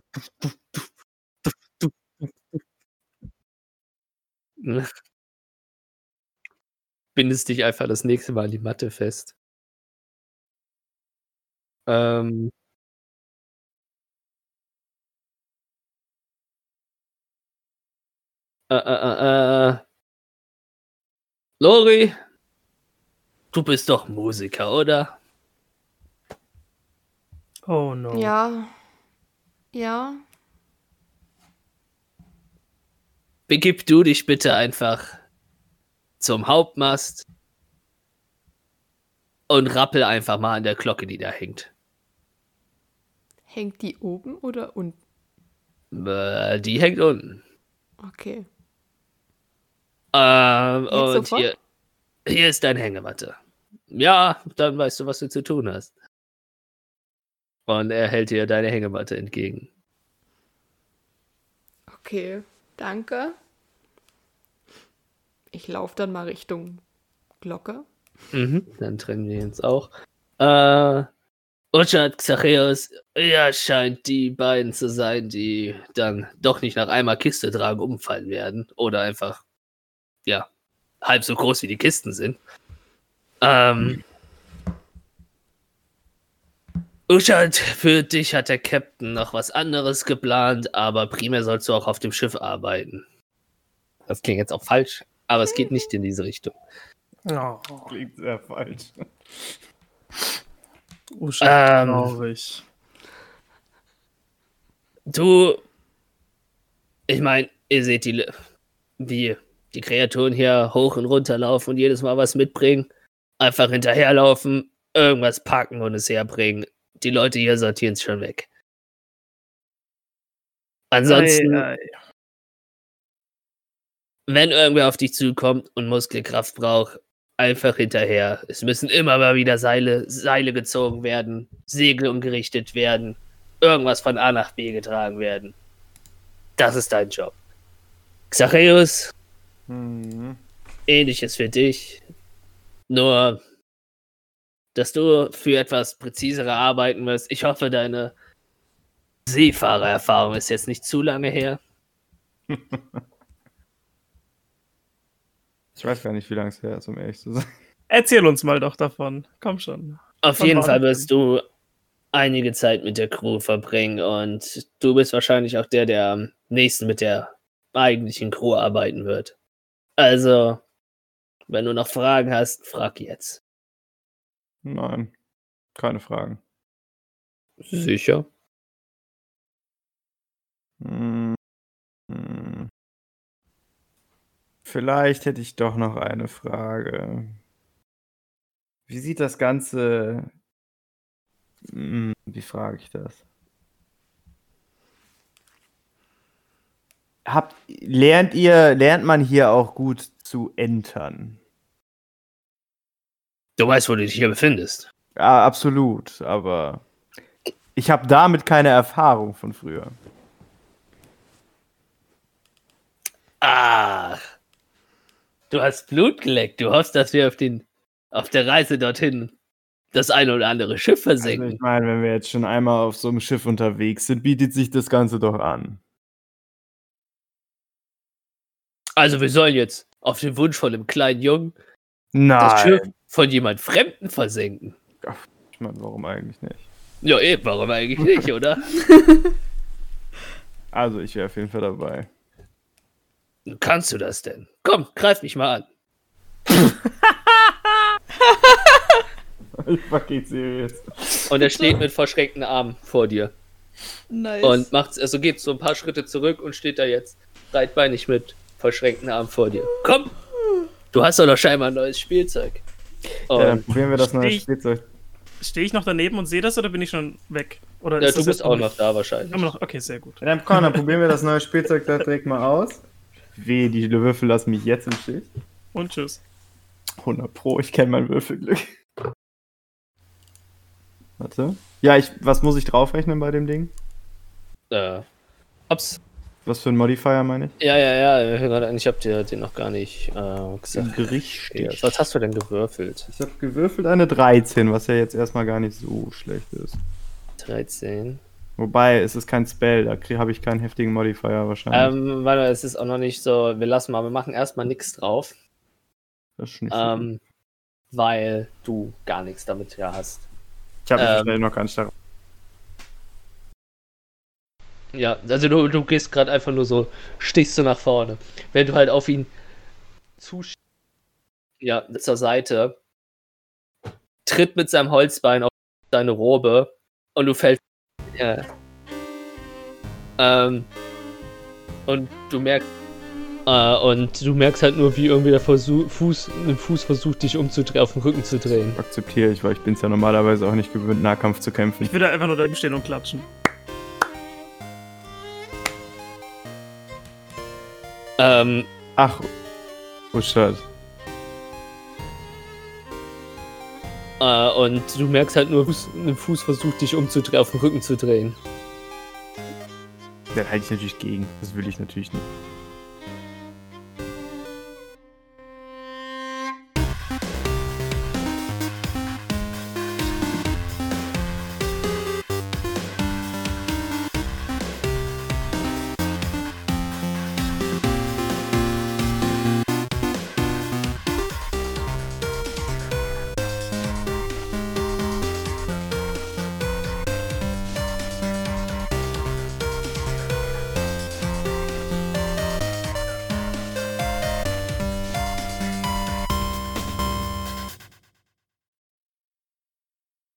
Speaker 1: Bindest dich einfach das nächste Mal an die Matte fest. Ähm, äh, äh, äh, äh. Lori, du bist doch Musiker, oder?
Speaker 3: Oh no.
Speaker 2: Ja. Ja.
Speaker 1: Begib du dich bitte einfach zum Hauptmast und rappel einfach mal an der Glocke, die da hängt.
Speaker 2: Hängt die oben oder unten?
Speaker 1: Äh, die hängt unten.
Speaker 2: Okay.
Speaker 1: Ähm,
Speaker 2: Jetzt
Speaker 1: und
Speaker 2: sofort?
Speaker 1: hier, hier ist deine Hängematte. Ja, dann weißt du, was du zu tun hast. Und er hält dir deine Hängematte entgegen.
Speaker 2: Okay. Danke. Ich laufe dann mal Richtung Glocke.
Speaker 1: Mhm, dann trennen wir uns auch. Äh, Richard Xacheus, ja, scheint die beiden zu sein, die dann doch nicht nach einmal Kiste tragen umfallen werden. Oder einfach, ja, halb so groß wie die Kisten sind. Ähm, Uschat, für dich hat der Captain noch was anderes geplant, aber primär sollst du auch auf dem Schiff arbeiten. Das klingt jetzt auch falsch, aber es geht nicht in diese Richtung.
Speaker 3: Oh,
Speaker 4: Klingt sehr falsch.
Speaker 3: Usha,
Speaker 1: Ähm.
Speaker 3: traurig.
Speaker 1: Du, ich meine, ihr seht die, wie die Kreaturen hier hoch und runter laufen und jedes Mal was mitbringen. Einfach hinterherlaufen, irgendwas packen und es herbringen. Die Leute hier sortieren es schon weg. Ansonsten,
Speaker 3: Ei, ei.
Speaker 1: wenn irgendwer auf dich zukommt und Muskelkraft braucht, einfach hinterher. Es müssen immer mal wieder Seile, Seile gezogen werden, Segel umgerichtet werden, irgendwas von A nach B getragen werden. Das ist dein Job. Xacheus,
Speaker 4: Mhm.
Speaker 1: ähnliches für dich. Nur, dass du für etwas präziserer arbeiten wirst. Ich hoffe, deine Seefahrererfahrung ist jetzt nicht zu lange her.
Speaker 4: Ich weiß gar nicht, wie lange es her ist, um ehrlich zu sein.
Speaker 3: Erzähl uns mal doch davon. Komm schon.
Speaker 1: Auf
Speaker 3: Wann
Speaker 1: jeden Fall wirst du einige Zeit mit der Crew verbringen und du bist wahrscheinlich auch der, der am nächsten mit der eigentlichen Crew arbeiten wird. Also, wenn du noch Fragen hast, frag jetzt.
Speaker 4: Nein, keine Fragen.
Speaker 1: Sicher?
Speaker 4: Hm. Hm. Vielleicht hätte ich doch noch eine Frage. Wie sieht das Ganze. Hm, Wie frage ich das? Habt, lernt ihr, lernt man hier auch gut zu entern?
Speaker 1: Du weißt, wo du dich hier befindest.
Speaker 4: Ja, absolut, aber ich habe damit keine Erfahrung von früher.
Speaker 1: Ah, du hast Blut geleckt. Du hoffst, dass wir auf, den, auf der Reise dorthin das eine oder andere Schiff
Speaker 4: Also
Speaker 1: versenken.
Speaker 4: ich meine, wenn wir jetzt schon einmal auf so einem Schiff unterwegs sind, bietet sich das Ganze doch an.
Speaker 1: Also, wir sollen jetzt auf den Wunsch von einem kleinen Jungen das
Speaker 4: Nein.
Speaker 1: Schiff von jemand Fremden versenken.
Speaker 4: Ich meine, warum eigentlich nicht?
Speaker 1: Ja, eben, warum eigentlich nicht, oder?
Speaker 4: Also, ich wäre auf jeden Fall dabei.
Speaker 1: Kannst du das denn? Komm, greif mich mal an.
Speaker 4: Ich vergeht serious.
Speaker 1: Und er steht mit verschränkten Armen vor dir.
Speaker 5: Nice.
Speaker 1: Und macht, also geht so ein paar Schritte zurück und steht da jetzt breitbeinig mit verschränkten Armen vor dir. Komm! Du hast doch noch scheinbar ein neues Spielzeug.
Speaker 4: Ja, dann probieren wir das neue
Speaker 3: Stich.
Speaker 4: Spielzeug.
Speaker 3: Stehe ich noch daneben und sehe das oder bin ich schon weg? Oder
Speaker 1: ja,
Speaker 3: ist
Speaker 1: du
Speaker 3: das
Speaker 1: bist auch noch da wahrscheinlich.
Speaker 3: Immer noch, okay, sehr gut.
Speaker 4: Ja, dann komm, dann probieren wir das neue Spielzeug da direkt mal aus. Weh, die Würfel lassen mich jetzt im Stich.
Speaker 3: Und tschüss.
Speaker 4: 100 Pro, ich kenne mein Würfelglück. Warte. Ja, ich, was muss ich draufrechnen bei dem Ding?
Speaker 1: Äh, ups.
Speaker 4: Was für ein Modifier meine ich?
Speaker 1: Ja, ja, ja, ich hör gerade an, ich hab dir den noch gar nicht äh, gesagt.
Speaker 4: Gerichtstich.
Speaker 1: Was hast du denn gewürfelt?
Speaker 4: Ich habe gewürfelt eine 13, was ja jetzt erstmal gar nicht so schlecht ist.
Speaker 1: 13.
Speaker 4: Wobei, es ist kein Spell, da habe ich keinen heftigen Modifier wahrscheinlich.
Speaker 1: Ähm, weil es ist auch noch nicht so, wir lassen mal, wir machen erstmal nichts drauf,
Speaker 4: das ist nicht so
Speaker 1: ähm, weil du gar nichts damit ja hast.
Speaker 4: Ich habe
Speaker 1: ähm,
Speaker 4: schnell noch gar nicht darauf.
Speaker 1: Ja, also du, du gehst gerade einfach nur so, stichst du nach vorne. Wenn du halt auf ihn zusch... Ja, zur Seite, tritt mit seinem Holzbein auf deine Robe und du fällst... Ja. Ähm, und du merkst... Äh, und du merkst halt nur, wie irgendwie der Versuch, Fuß, ein Fuß versucht, dich umzudrehen, auf den Rücken zu drehen.
Speaker 4: Akzeptiere ich, weil ich bin es ja normalerweise auch nicht gewöhnt, Nahkampf zu kämpfen.
Speaker 3: Ich würde einfach nur daneben stehen und klatschen.
Speaker 1: Ähm,
Speaker 4: Ach, oh shit.
Speaker 1: äh, und du merkst halt nur, ein Fuß versucht, dich umzudrehen, auf den Rücken zu drehen.
Speaker 4: Da halte ich natürlich gegen. Das will ich natürlich nicht.